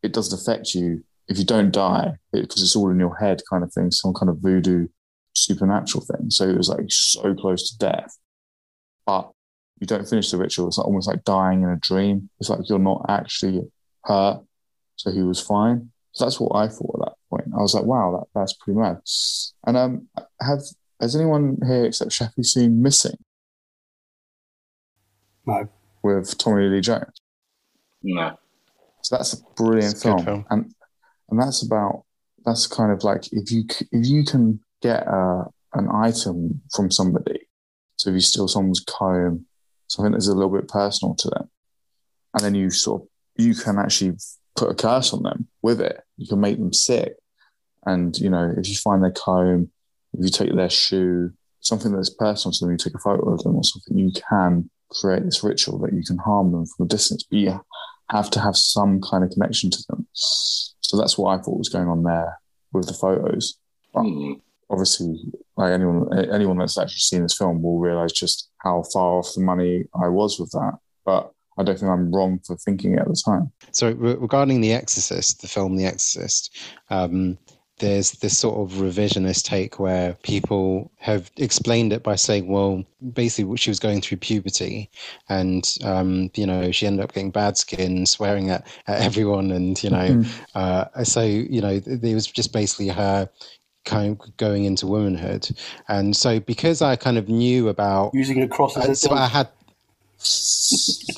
it doesn't affect you if you don't die because it's all in your head kind of thing, some kind of voodoo supernatural thing. So it was like so close to death. But you don't finish the ritual. It's like almost like dying in a dream. It's like you're not actually hurt. So he was fine. So that's what I thought at that point. I was like, wow, that, that's pretty mad. And um, have has anyone here except Shafi seen Missing No. with Tommy Lee Jones? no, So that's a brilliant It's a film. film. and and that's about that's kind of like if you if you can get uh, an item from somebody. So if you steal someone's comb, something that's a little bit personal to them, and then you sort of you can actually put a curse on them with it. You can make them sick, and you know if you find their comb, if you take their shoe, something that's personal to them, you take a photo of them or something, you can create this ritual that you can harm them from a distance, but you have to have some kind of connection to them. So that's what I thought was going on there with the photos. But Hmm. Obviously, like anyone anyone that's actually seen this film will realize just how far off the money I was with that. But I don't think I'm wrong for thinking it at the time. So re- regarding The Exorcist, the film The Exorcist, um, there's this sort of revisionist take where people have explained it by saying, well, basically she was going through puberty and, um, you know, she ended up getting bad skin, swearing at, at everyone. And, you know, uh, so, you know, it was just basically her kind of going into womanhood. And so because I kind of knew about, Using a cross as uh, a so I had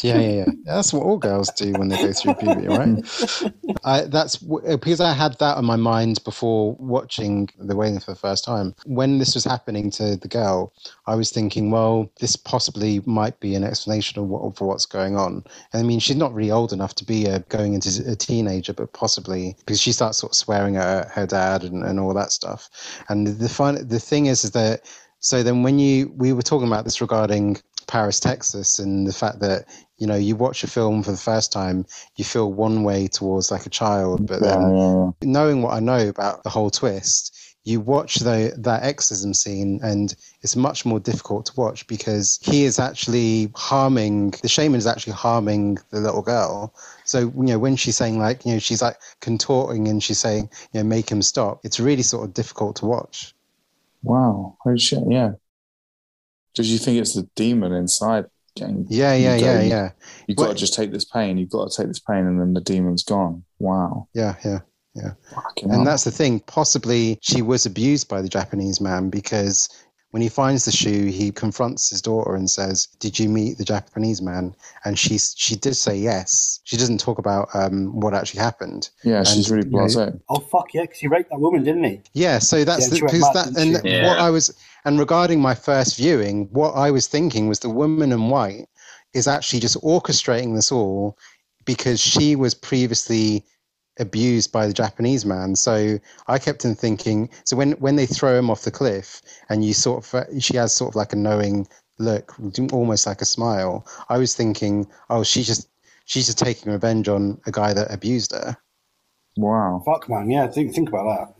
yeah, yeah, yeah. That's what all girls do when they go through puberty, right? I, that's because I had that on my mind before watching The Wailing for the first time. When this was happening to the girl, I was thinking, well, this possibly might be an explanation of what, for what's going on. And I mean, she's not really old enough to be a, going into a teenager, but possibly because she starts sort of swearing at her, her dad and, and all that stuff. And the fun, the thing is, is that so then when you we were talking about this regarding Paris, Texas, and the fact that you know you watch a film for the first time, you feel one way towards like a child, but then yeah, knowing what I know about the whole twist, you watch the that exorcism scene, and it's much more difficult to watch because he is actually harming the shaman is actually harming the little girl. So you know when she's saying like you know she's like contorting and she's saying you know make him stop. It's really sort of difficult to watch. Wow. Holy shit. Yeah. Did you think it's the demon inside getting? Yeah, yeah, yeah, yeah, You've got to just take this pain. You've got to take this pain, and then the demon's gone. Wow. yeah, yeah. Fucking hell. And that's the thing. Possibly she was abused by the Japanese man because when he finds the shoe, he confronts his daughter and says, "Did you meet the Japanese man?" And she she did say yes. She doesn't talk about um, what actually happened. yeah, she's and, really you know, blasé. Oh fuck yeah, because he raped that woman, didn't he? Yeah, so that's Yeah, the, because mad, that and she? Yeah. what I was and regarding my first viewing, what I was thinking was the woman in white is actually just orchestrating this all because she was previously abused by the Japanese man. So I kept on thinking. So when when they throw him off the cliff, and you sort of she has sort of like a knowing look, almost like a smile. I was thinking, oh, she's just she's just taking revenge on a guy that abused her. Wow. Fuck man, yeah. Think think about that.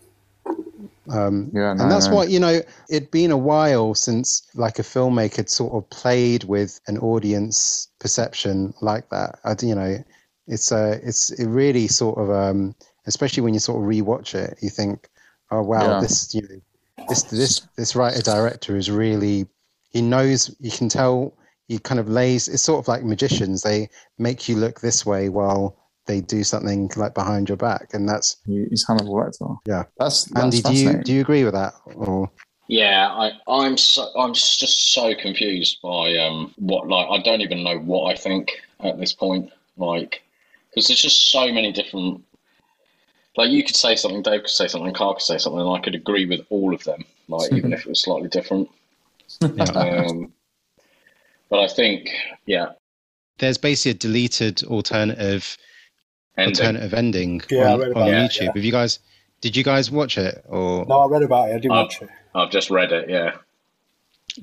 Um, Yeah, no, and that's no. what you know. It'd been a while since like a filmmaker had sort of played with an audience perception like that. I, you know, it's uh, it's it really sort of, um, especially when you sort of rewatch it, you think, oh wow, Yeah. this you know, this this this writer director is really he knows. You can tell he kind of lays. It's sort of like magicians. They make you look this way while they do something like behind your back, and that's He- He's Hannibal Lecter. Yeah. That's, that's Andy. Do you do you agree with that? Or Yeah, I, I'm so I'm just so confused by um what like I don't even know what I think at this point. Like, because there's just so many different. Like you could say something, Dave could say something, Carl could say something, and I could agree with all of them. Like even if it was slightly different. Um, but I think, yeah, there's basically a deleted alternative ending. alternative ending Yeah, on, on about that, YouTube. yeah. Have you guys did you guys watch it or. No, I read about it. I didn't Oh. watch it. I've just read it. Yeah,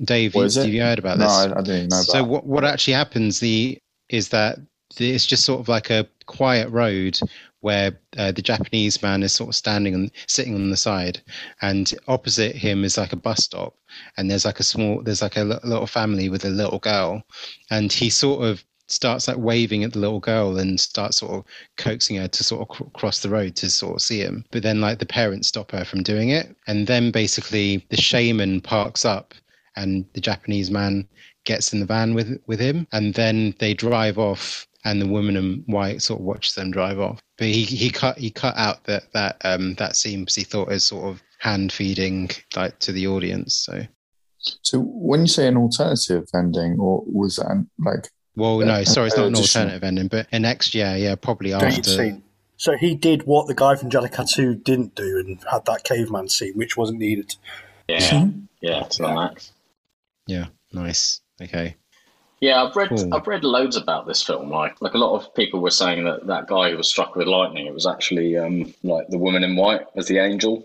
Dave? What You, it? have you heard about no, this? I, I didn't even know about so what what actually happens the is that the, it's just sort of like a quiet road where uh, the Japanese man is sort of standing and sitting on the side, and opposite him is like a bus stop, and there's like a small there's like a little family with a little girl, and he sort of starts like waving at the little girl and starts sort of coaxing her to sort of cr- cross the road to sort of see him. But then like the parents stop her from doing it and then basically the shaman parks up and the Japanese man gets in the van with with him, and then they drive off, and the woman and white sort of watches them drive off. But he he cut he cut out that that um that scene because he thought it was sort of hand feeding like to the audience. So So when you say an alternative ending, or was that an, like well, no, sorry, it's not an alternative ending, but an next yeah yeah probably Deleted after. scene. So he did what the guy from Jalakatsu didn't do and had that caveman scene, which wasn't needed. yeah, yeah, to the max. Yeah, nice. Okay. Yeah, I've read Cool. I've read loads about this film. Like like a lot of people were saying that that guy who was struck with lightning, it was actually um, like the woman in white as the angel.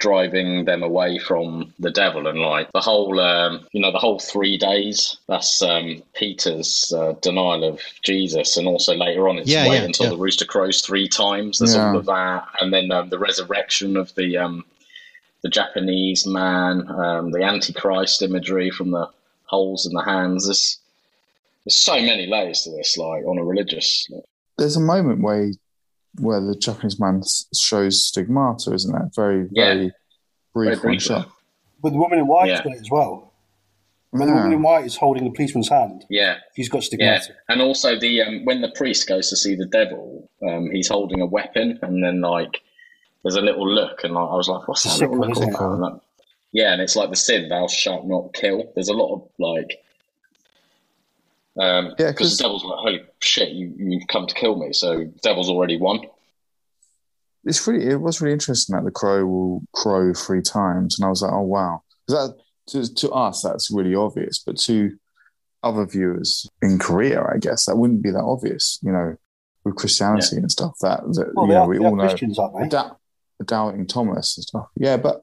driving them away from the devil and like the whole um, you know the whole three days that's um, peter's uh, denial of jesus and also later on it's Yeah, wait yeah, until yeah. the rooster crows three times there's Yeah. all of that and then um, the resurrection of the um, the japanese man um, the antichrist imagery from the holes in the hands there's, there's so many layers to this like on a religious There's a moment where he, where the Japanese man shows stigmata, isn't that Very, Yeah. very brief Very one shot. But the woman in white Yeah. has as well. When the woman in white is holding the policeman's hand, yeah he's got stigmata. Yeah, stigmata. and also the um, when the priest goes to see the devil, um, he's holding a weapon, and then like there's a little look, and like, I was like, "What's that a little look?" one, isn't all about? And that- yeah, and it's like the sin, "Thou shalt not kill." There's a lot of like, um, Yeah, because 'cause- the devil's were like, "Holy shit, you you've come to kill me," so the devil's already won. It's really, it was really interesting that the crow will crow three times, and I was like, oh wow, 'Cause that to, to us that's really obvious, but to other viewers in Korea, I guess that wouldn't be that obvious, you know, with Christianity and stuff. That, that Well, you know, are, we all know Christians, aren't they? doubt, doubting Thomas and stuff. Yeah, but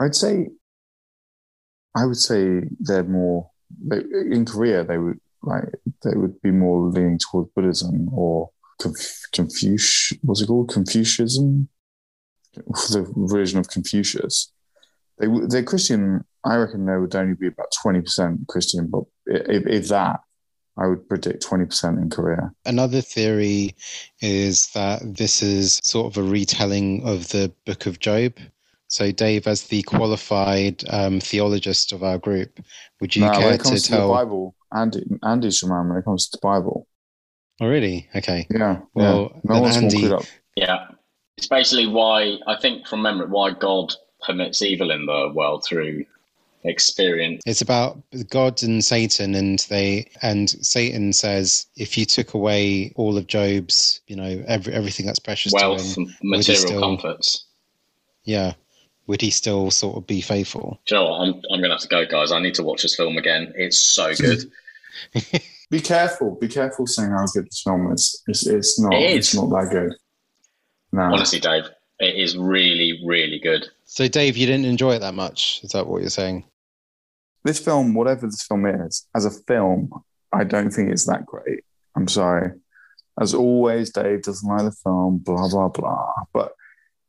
I'd say, I would say they're more they, in Korea. They would like they would be more leaning towards Buddhism or Conf- Confucius. What's it called? Confucianism, the religion of Confucius. They they're Christian. I reckon there would only be about twenty percent Christian, but if, if that, I would predict twenty percent in Korea. Another theory is that this is sort of a retelling of the Book of Job. So, Dave, as the qualified um, theologist of our group, would you when care to to, the tell? Bible, Andy, Andy's your man when it comes to the Bible. Oh, really? Okay. Yeah. Well, yeah. No one's Andy- more clued up. Yeah, it's basically why I think from memory why God permits evil in the world through experience. It's about God and Satan, and they and Satan says, if you took away all of Job's, you know, every, everything that's precious Wealth, to him, and would he material still- comforts. yeah, would he still sort of be faithful? Do you know what? I'm, I'm going to have to go, guys. I need to watch this film again. It's so good. Be careful. Be careful saying how good this film is. It's, it's not. It is. It's not that good. No. Honestly, Dave, it is really, really good. So, Dave, you didn't enjoy it that much. Is that what you're saying? This film, whatever this film is, as a film, I don't think it's that great. I'm sorry. As always, Dave doesn't like the film, blah, blah, blah. But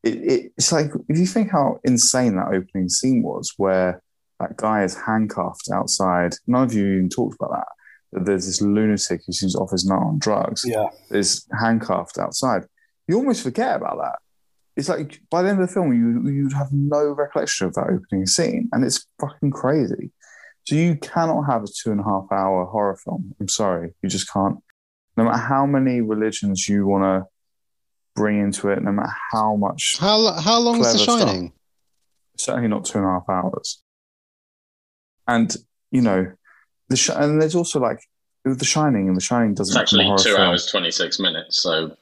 it, it, it's like, if you think how insane that opening scene was, where that guy is handcuffed outside, none of you even talked about that. That there's this lunatic who seems off his nut on drugs. Yeah. is handcuffed outside. You almost forget about that. It's like by the end of the film, you you'd have no recollection of that opening scene, and it's fucking crazy. So you cannot have a two and a half hour horror film. I'm sorry, you just can't. No matter how many religions you want to bring into it, no matter how much, How how long is The Clever stuff. Shining? certainly not two and a half hours. And you know, the sh- and there's also like The Shining, and The Shining doesn't a actually two film. hours, 26 minutes. So,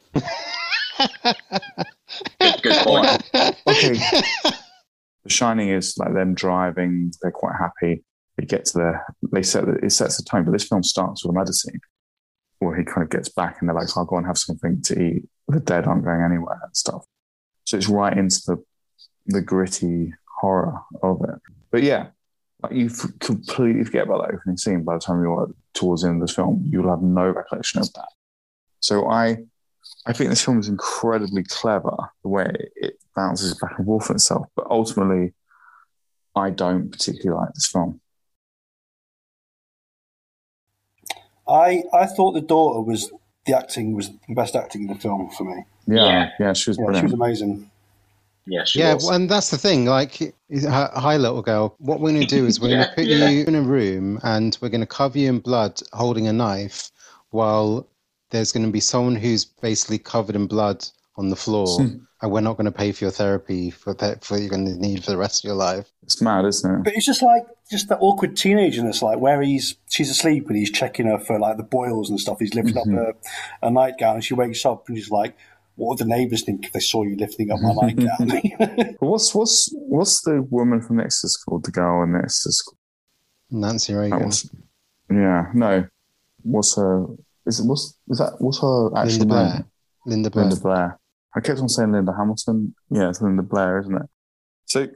good, good point. Okay. The Shining is like them driving. They're quite happy. They get to the. They set. The, it sets the tone. But this film starts with a murder scene where he kind of gets back and they're like, "I'll go and have something to eat." The dead aren't going anywhere and stuff. So it's right into the the gritty horror of it. But yeah, like you f- completely forget about that opening scene by the time you're towards the end of this film. You'll have no recollection of that. So I I think this film is incredibly clever the way it bounces back and forth on itself. But ultimately, I don't particularly like this film. I, I thought the daughter was the acting was the best acting in the film for me. Yeah, Yeah. yeah, she was Yeah, she was amazing. Yeah, she yeah, was. and that's the thing. Like, hi, hi, little girl. What we're going to do is we're going to put yeah. you in a room and we're going to cover you in blood, holding a knife, while there's going to be someone who's basically covered in blood on the floor, Hmm. and we're not going to pay for your therapy for that for you're going to need for the rest of your life. It's mad, isn't it? But it's just like just that awkward teenager that's like where he's she's asleep and he's checking her for like the boils and stuff. He's lifting Mhm. up a, a nightgown and she wakes up and she's like, What would the neighbours think if they saw you lifting up my nightgown? What's what's what's the woman from Exorcist called? The girl in Exorcist. Nancy Reagan, was, yeah, no. What's her? Is it what's is that? What's her actual Linda Blair, name? Linda Blair. Linda Blair. I kept on saying Linda Hamilton. Yeah, it's Linda Blair, isn't it? So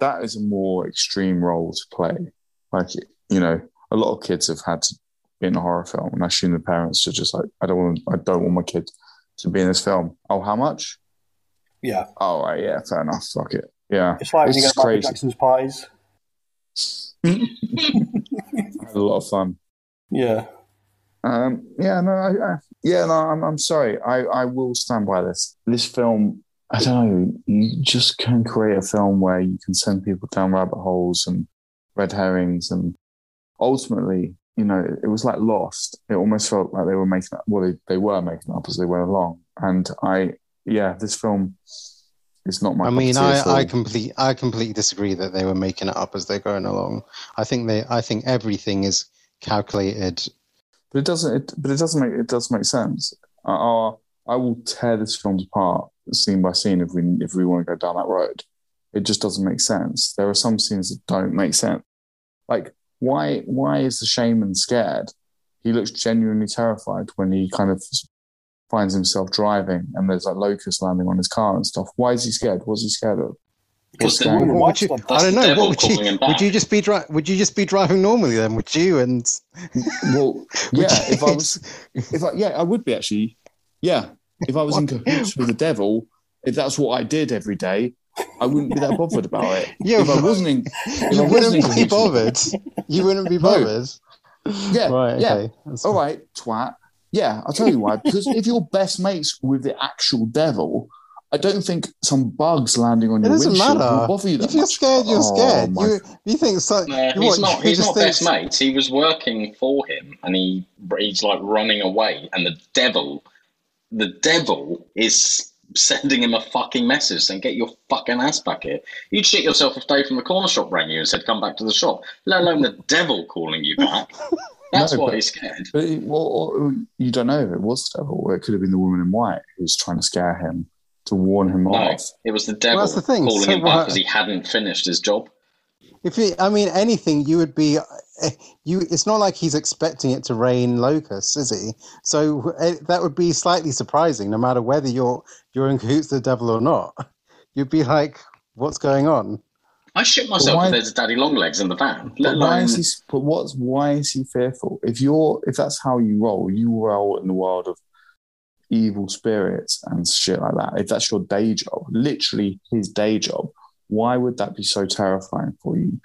that is a more extreme role to play. Like you know, a lot of kids have had to be in a horror film, and I assume the parents are just like, I don't want, I don't want my kid to be in this film. Oh, how much? Yeah, Oh, right, yeah, fair enough. Fuck it. Yeah, it's like when you go Michael crazy. Jackson's parties. I had a lot of fun. Yeah, Um, yeah, no, I, I, yeah, no, I'm, I'm sorry. I, I will stand by this. This film, I don't know. You just can create a film where you can send people down rabbit holes and red herrings, and ultimately, you know, it was like Lost. It almost felt like they were making up. Well, they, they were making up as they went along. And I, yeah, this film is not my. I mean, I. I complete I completely disagree that they were making it up as they're going along. I think they I think everything is calculated. But it doesn't. It, but it doesn't make it does make sense. I, I, I will tear this film apart scene by scene if we if we want to go down that road. It just doesn't make sense. There are some scenes that don't make sense. Like why why is the shaman scared? He looks genuinely terrified when he kind of finds himself driving and there's like locusts landing on his car and stuff. Why is he scared? What's he scared of? Because What's the woman Would you. I don't know. What would you would you just be dri- Would you just be driving normally then? Would you? And Well, yeah. you- If I was, if I, yeah, I would be actually. Yeah, if I was in cahoots with the devil, if that's what I did every day, I wouldn't be that bothered about it. Yeah, if I wasn't in, if I you wasn't wouldn't be bothered. You wouldn't be No. bothered. Yeah, Right. yeah. Okay. That's- All right, twat. Yeah, I'll tell you why. Because if you're best mates with the actual devil, I don't think some bugs landing on It your doesn't windshield matter. will bother you that If you're much. scared, you're Oh, scared. my- You you think so? No, you he's what, not. He's not think- best mates. He was working for him, and he he's like running away, and the devil, the devil is sending him a fucking message saying, "Get your fucking ass back here." You'd shit yourself if Dave from the corner shop rang you and said, "Come back to the shop." Let alone the devil calling you back. That's No, why but- he's scared. But it, well, you don't know if it was the devil, or it could have been the woman in white who's trying to scare him to warn him No, off. it was the devil that's the thing, calling so him back what- because he hadn't finished his job. If you, I mean, anything, you would be. You. It's not like he's expecting it to rain locusts, is he? So eh, that would be slightly surprising, no matter whether you're you're in cahoots with the devil or not. You'd be like, "What's going on?" I shit myself why- if there's daddy longlegs in the van. Let But why is he? But what's why is he fearful? If you're, if that's how you roll, you roll in the world of evil spirits and shit like that. If that's your day job, literally his day job, why would that be so terrifying for you?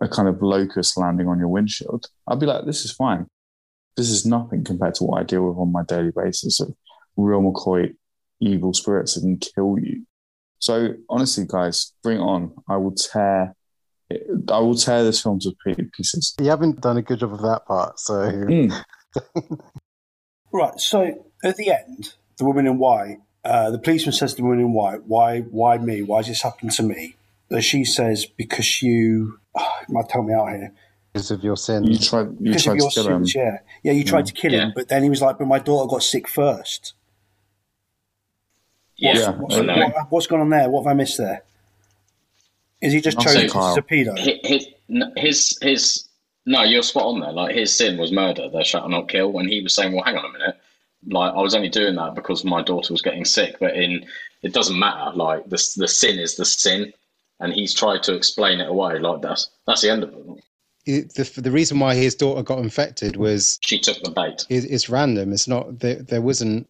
A kind of locust landing on your windshield. I'd be like, this is fine. This is nothing compared to what I deal with on my daily basis of real McCoy evil spirits that can kill you. So honestly, guys, bring it on. I will tear. I will tear this film to pieces. You haven't done a good job of that part, so Mm. Right. So at the end, the woman in white, uh, the policeman says to the woman in white, "Why? Why me? Why has this happened to me?" And she says, "Because you." You might tell me out here. because of your sin. You tried. You Because of tried your to kill him. yeah, yeah. You tried to kill him, Yeah. but then he was like, "But my daughter got sick first. yeah, Yeah. What's, I know. Oh, what, what's gone on there? What have I missed there? Is he just Nothing, chosen Kyle. as a pedo? his, his his no, you're spot on there. Like his sin was murder. They shall not kill. When he was saying, "Well, hang on a minute," like I was only doing that because my daughter was getting sick. But in it doesn't matter. Like the the sin is the sin, and he's tried to explain it away. Like that's that's the end of it. It- the, the reason why his daughter got infected was She took the bait. it, it's random. It's not there. There wasn't.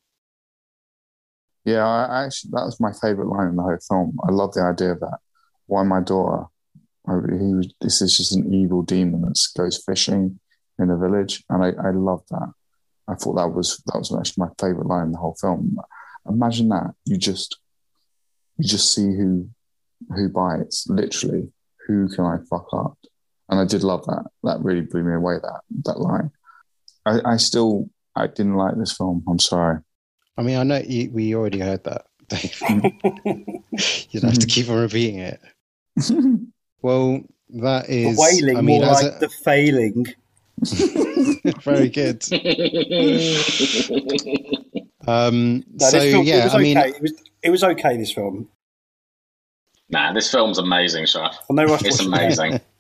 Yeah, I, I actually that was my favorite line in the whole film. I love the idea of that. Why my daughter? I, he was, this is just an evil demon that goes fishing in the village, and I, I love that. I thought that was that was actually my favorite line in the whole film. Imagine that you just you just see who who bites. Literally, who can I fuck up? And I did love that. That really blew me away. That that line. I, I still I didn't like this film. I'm sorry. I mean, I know you, we already heard that. Dave. You'd have to keep on repeating it. Well, that is The wailing, I mean, more as like the failing. very good. Um, No, so this film, yeah, it was I mean. It was it was okay. This film. Nah, this film's amazing, Shaf. I know It's amazing.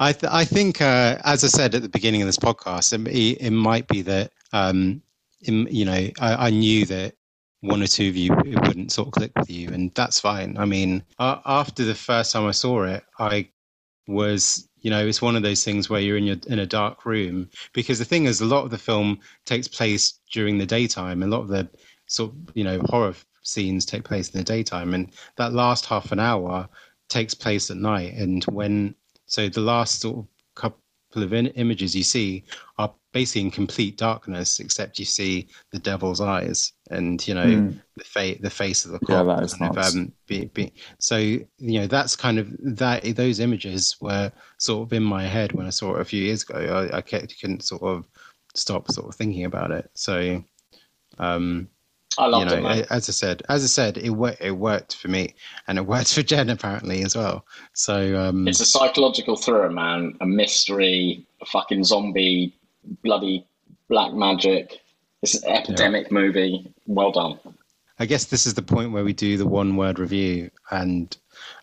I th- I think, uh, as I said at the beginning of this podcast, it, it might be that um, in, you know I, I knew that one or two of you it wouldn't sort of click with you, and that's fine. I mean, uh, after the first time I saw it, I was you know it's one of those things where you're in your in a dark room because the thing is a lot of the film takes place during the daytime a lot of the sort of you know horror scenes take place in the daytime and that last half an hour takes place at night. And when so the last sort of couple of in, images you see are basically in complete darkness except you see the devil's eyes and you know Mm. the face the face of the Yeah, cop that is kind of, um, be, be, so you know that's kind of that those images were sort of in my head when I saw it a few years ago. I, I kept, couldn't sort of stop sort of thinking about it. So um I you loved know it, as I said as I said it worked it worked for me and it worked for Jen apparently as well so um It's a psychological thriller, man. A mystery, a fucking zombie, bloody black magic. It's an epidemic movie. Well done. I guess this is the point where we do the one word review, and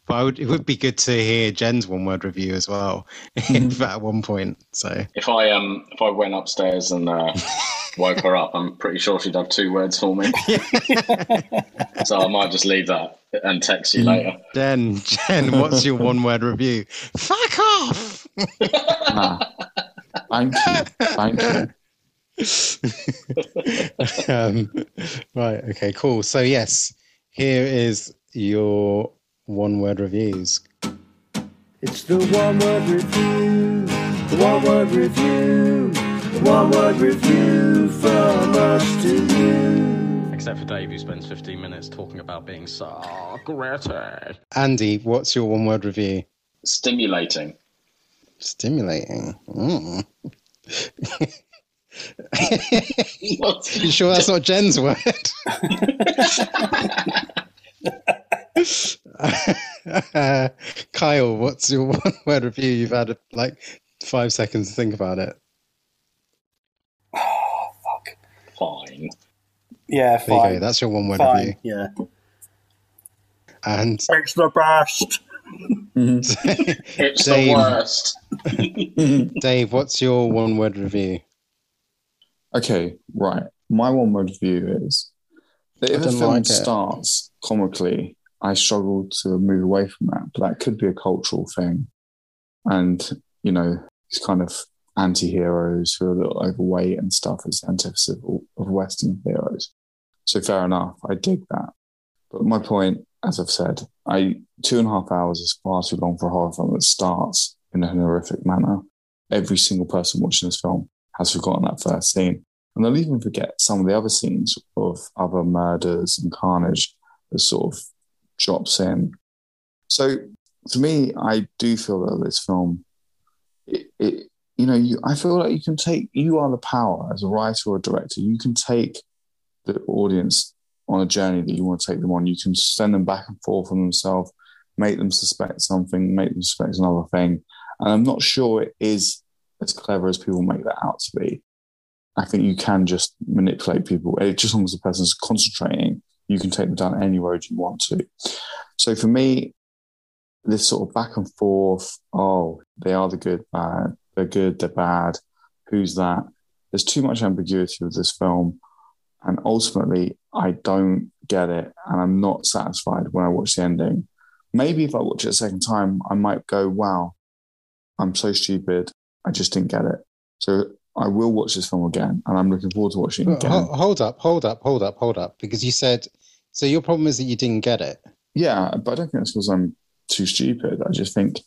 but I would, it would be good to hear Jen's one word review as well, if at one point. So If I um if I went upstairs and uh, woke her up, I'm pretty sure she'd have two words for me. so I might just leave that and text you later. Jen, Jen, what's your one word review? Fuck off. Nah. Thank you. Thank you. um, right. Okay. Cool. So yes, here is your one word reviews. It's the one word review, the one word review, the one word review from us to you. Except for Dave, who spends 15 minutes talking about being so gritty. Andy, what's your one word review? Stimulating. Stimulating. Mm. You sure that's not Jen's word? Uh, Kyle, what's your one word review? You've had like five seconds to think about it. Fuck. Fine. Yeah, There you fine. go. That's your one word fine. review. Yeah. And It's the best. It's Dave. the worst. Dave, what's your one word review? Okay, right. My one word review is that if I a don't film like starts comically, I struggle to move away from that. But that could be a cultural thing. And, you know, these kind of anti heroes who are a little overweight and stuff is antithesis of, of Western heroes. So fair enough. I dig that. But my point, as I've said, I two and a half hours is far too long for a horror film that starts in a horrific manner. Every single person watching this film has forgotten that first scene. And they'll even forget some of the other scenes of other murders and carnage that sort of drops in. So for me, I do feel that this film, it, it you know, you, I feel like you can take, you are the power as a writer or a director. You can take the audience on a journey that you want to take them on. You can send them back and forth on themselves, make them suspect something, make them suspect another thing. And I'm not sure it is as clever as people make that out to be. I think you can just manipulate people. It, just as long as the person's concentrating, you can take them down any road you want to. So for me, this sort of back and forth, oh, they are the good, bad, they're good, they're bad, who's that? There's too much ambiguity with this film. And ultimately, I don't get it. And I'm not satisfied when I watch the ending. Maybe if I watch it a second time, I might go, wow, I'm so stupid. I just didn't get it. So I will watch this film again, and I'm looking forward to watching it again. Ho- Hold up, hold up, hold up, hold up. Because you said, so your problem is that you didn't get it. Yeah, but I don't think it's because I'm too stupid. I just think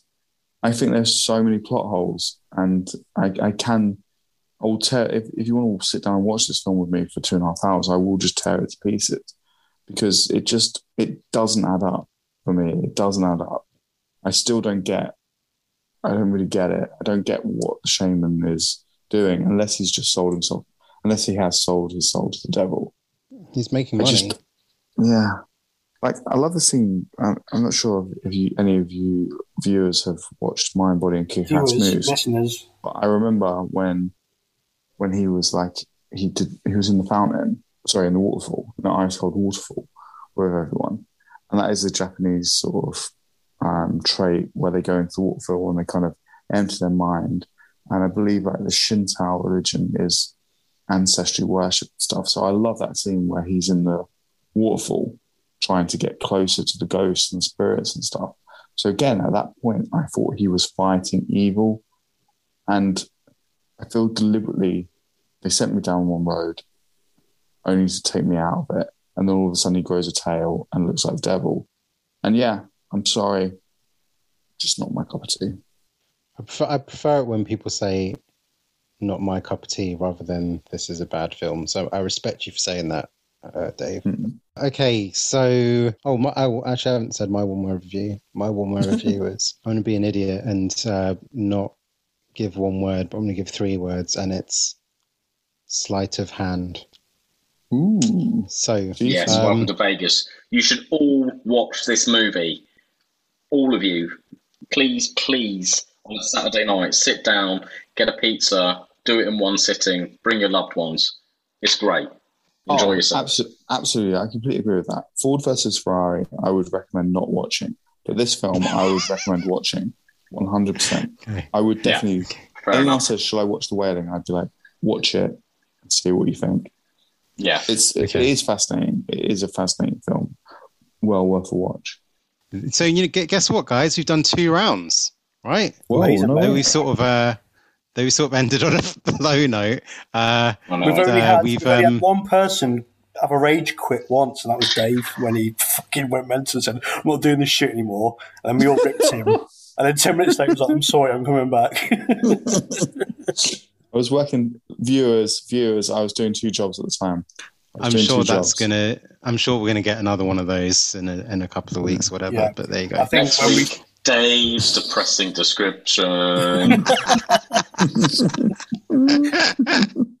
I think there's so many plot holes, and I, I can. I will tear if, if you want to sit down and watch this film with me for two and a half hours, I will just tear it to pieces because it just it doesn't add up for me. It doesn't add up. I still don't get. I don't really get it. I don't get what the shaman is doing unless he's just sold himself. Unless he has sold his soul to the devil. He's making I money. just- Yeah. Like I love the scene. I'm, I'm not sure if you, any of you viewers have watched Mind, Body, and Kick Ass Moves. listeners. But I remember when when he was like he did he was in the fountain, sorry, in the waterfall, in the ice cold waterfall with everyone, and that is a Japanese sort of um, trait where they go into the waterfall and they kind of empty their mind. And I believe like the Shinto religion is ancestry worship stuff. So I love that scene where he's in the waterfall, trying to get closer to the ghosts and spirits and stuff. So again, at that point, I thought he was fighting evil, and I feel deliberately they sent me down one road, only to take me out of it, and then all of a sudden he grows a tail and looks like the devil. And yeah, I'm sorry, just not my cup of tea. I prefer, I prefer it when people say not my cup of tea rather than this is a bad film. So I respect you for saying that, uh, Dave. Mm. Okay, so oh, my, oh, actually, I haven't said my one word review. My one word review is I'm going to be an idiot and uh, not give one word, but I'm going to give three words, and it's sleight of hand. Ooh, So Yes, um, welcome to Vegas. You should all watch this movie. All of you. Please, please, on a Saturday night, sit down, get a pizza, do it in one sitting, bring your loved ones. It's great. Enjoy Oh, yourself. abso- absolutely, I completely agree with that. Ford versus Ferrari, I would recommend not watching, but this film I would recommend watching, one hundred percent. Okay. I would definitely. Fair anyone enough. says, "Shall I watch The Wailing?" I'd be like, "Watch it and see what you think." Yeah. It's Okay. it is fascinating. It is a fascinating film, well worth a watch. so you know, guess what, guys? We've done two rounds, right? Whoa, no we sort of uh, though we sort of ended on a low note. Uh, I know. We've only, Uh, had, we've, we've um, had one person have a rage quit once, and that was Dave when he fucking went mental and said, I'm not doing this shit anymore. And then we all ripped him. And then 10 minutes later, he was like, I'm sorry, I'm coming back. I was working viewers, viewers. I was doing two jobs at the time. I was I'm sure that's jobs. gonna. I'm sure we're gonna get another one of those in a, in a couple of weeks, whatever. Yeah. But there you go. I think when we, week, Dave's depressing description.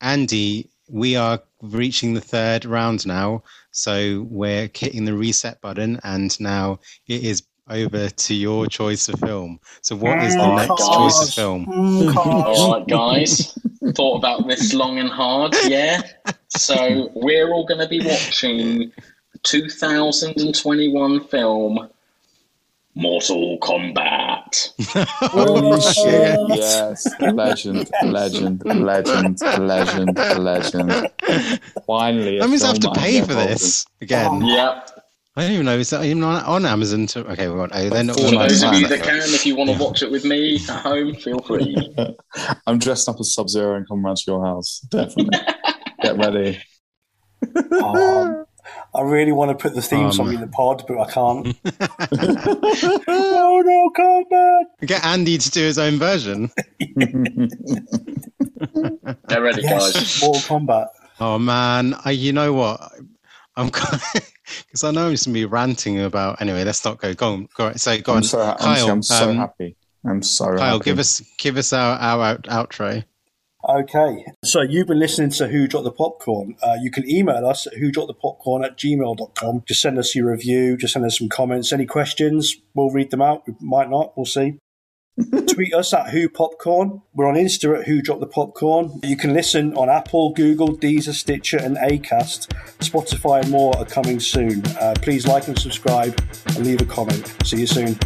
Andy, we are reaching the third round now, so we're hitting the reset button, and now it is over to your choice of film. So, what is the Mm, next cars. choice of film? Cars. all right, guys. Thought about this long and hard, yeah? So, we're all going to be watching 2021 film Mortal Kombat. Holy shit! Yes, legend, legend, legend, legend, legend. Finally, a That means I have to pay for involved this again. Yep. I don't even know. Is that even on, on Amazon? To, okay, well, they're not. For For those of you that. that can, if you want to watch it with me at home, feel free. I'm dressed up as Sub Zero and come round to your house. Definitely. Get ready. Oh, I really want to put the theme Um, song in the pod, but I can't. oh no, come back! Get Andy to do his own version. Get ready, Yes, guys. Mortal Kombat. Oh man, I, you know what? I'm because I know I'm gonna be ranting about. Anyway, let's not go. Go on. Go on. So go I'm on, so, ha- Kyle. I'm so um, happy. I'm so Kyle, happy. give us give us our our out, outro. Okay, so you've been listening to Who Dropped the Popcorn. Uh, you can email us at who dropped the popcorn at gmail.com. Just send us your review, just send us some comments. Any questions, we'll read them out. We might not, we'll see. Tweet us at Who Popcorn. We're on Insta at Who Dropped the Popcorn. You can listen on Apple, Google, Deezer, Stitcher, and Acast. Spotify and more are coming soon. Uh, please like and subscribe and leave a comment. See you soon.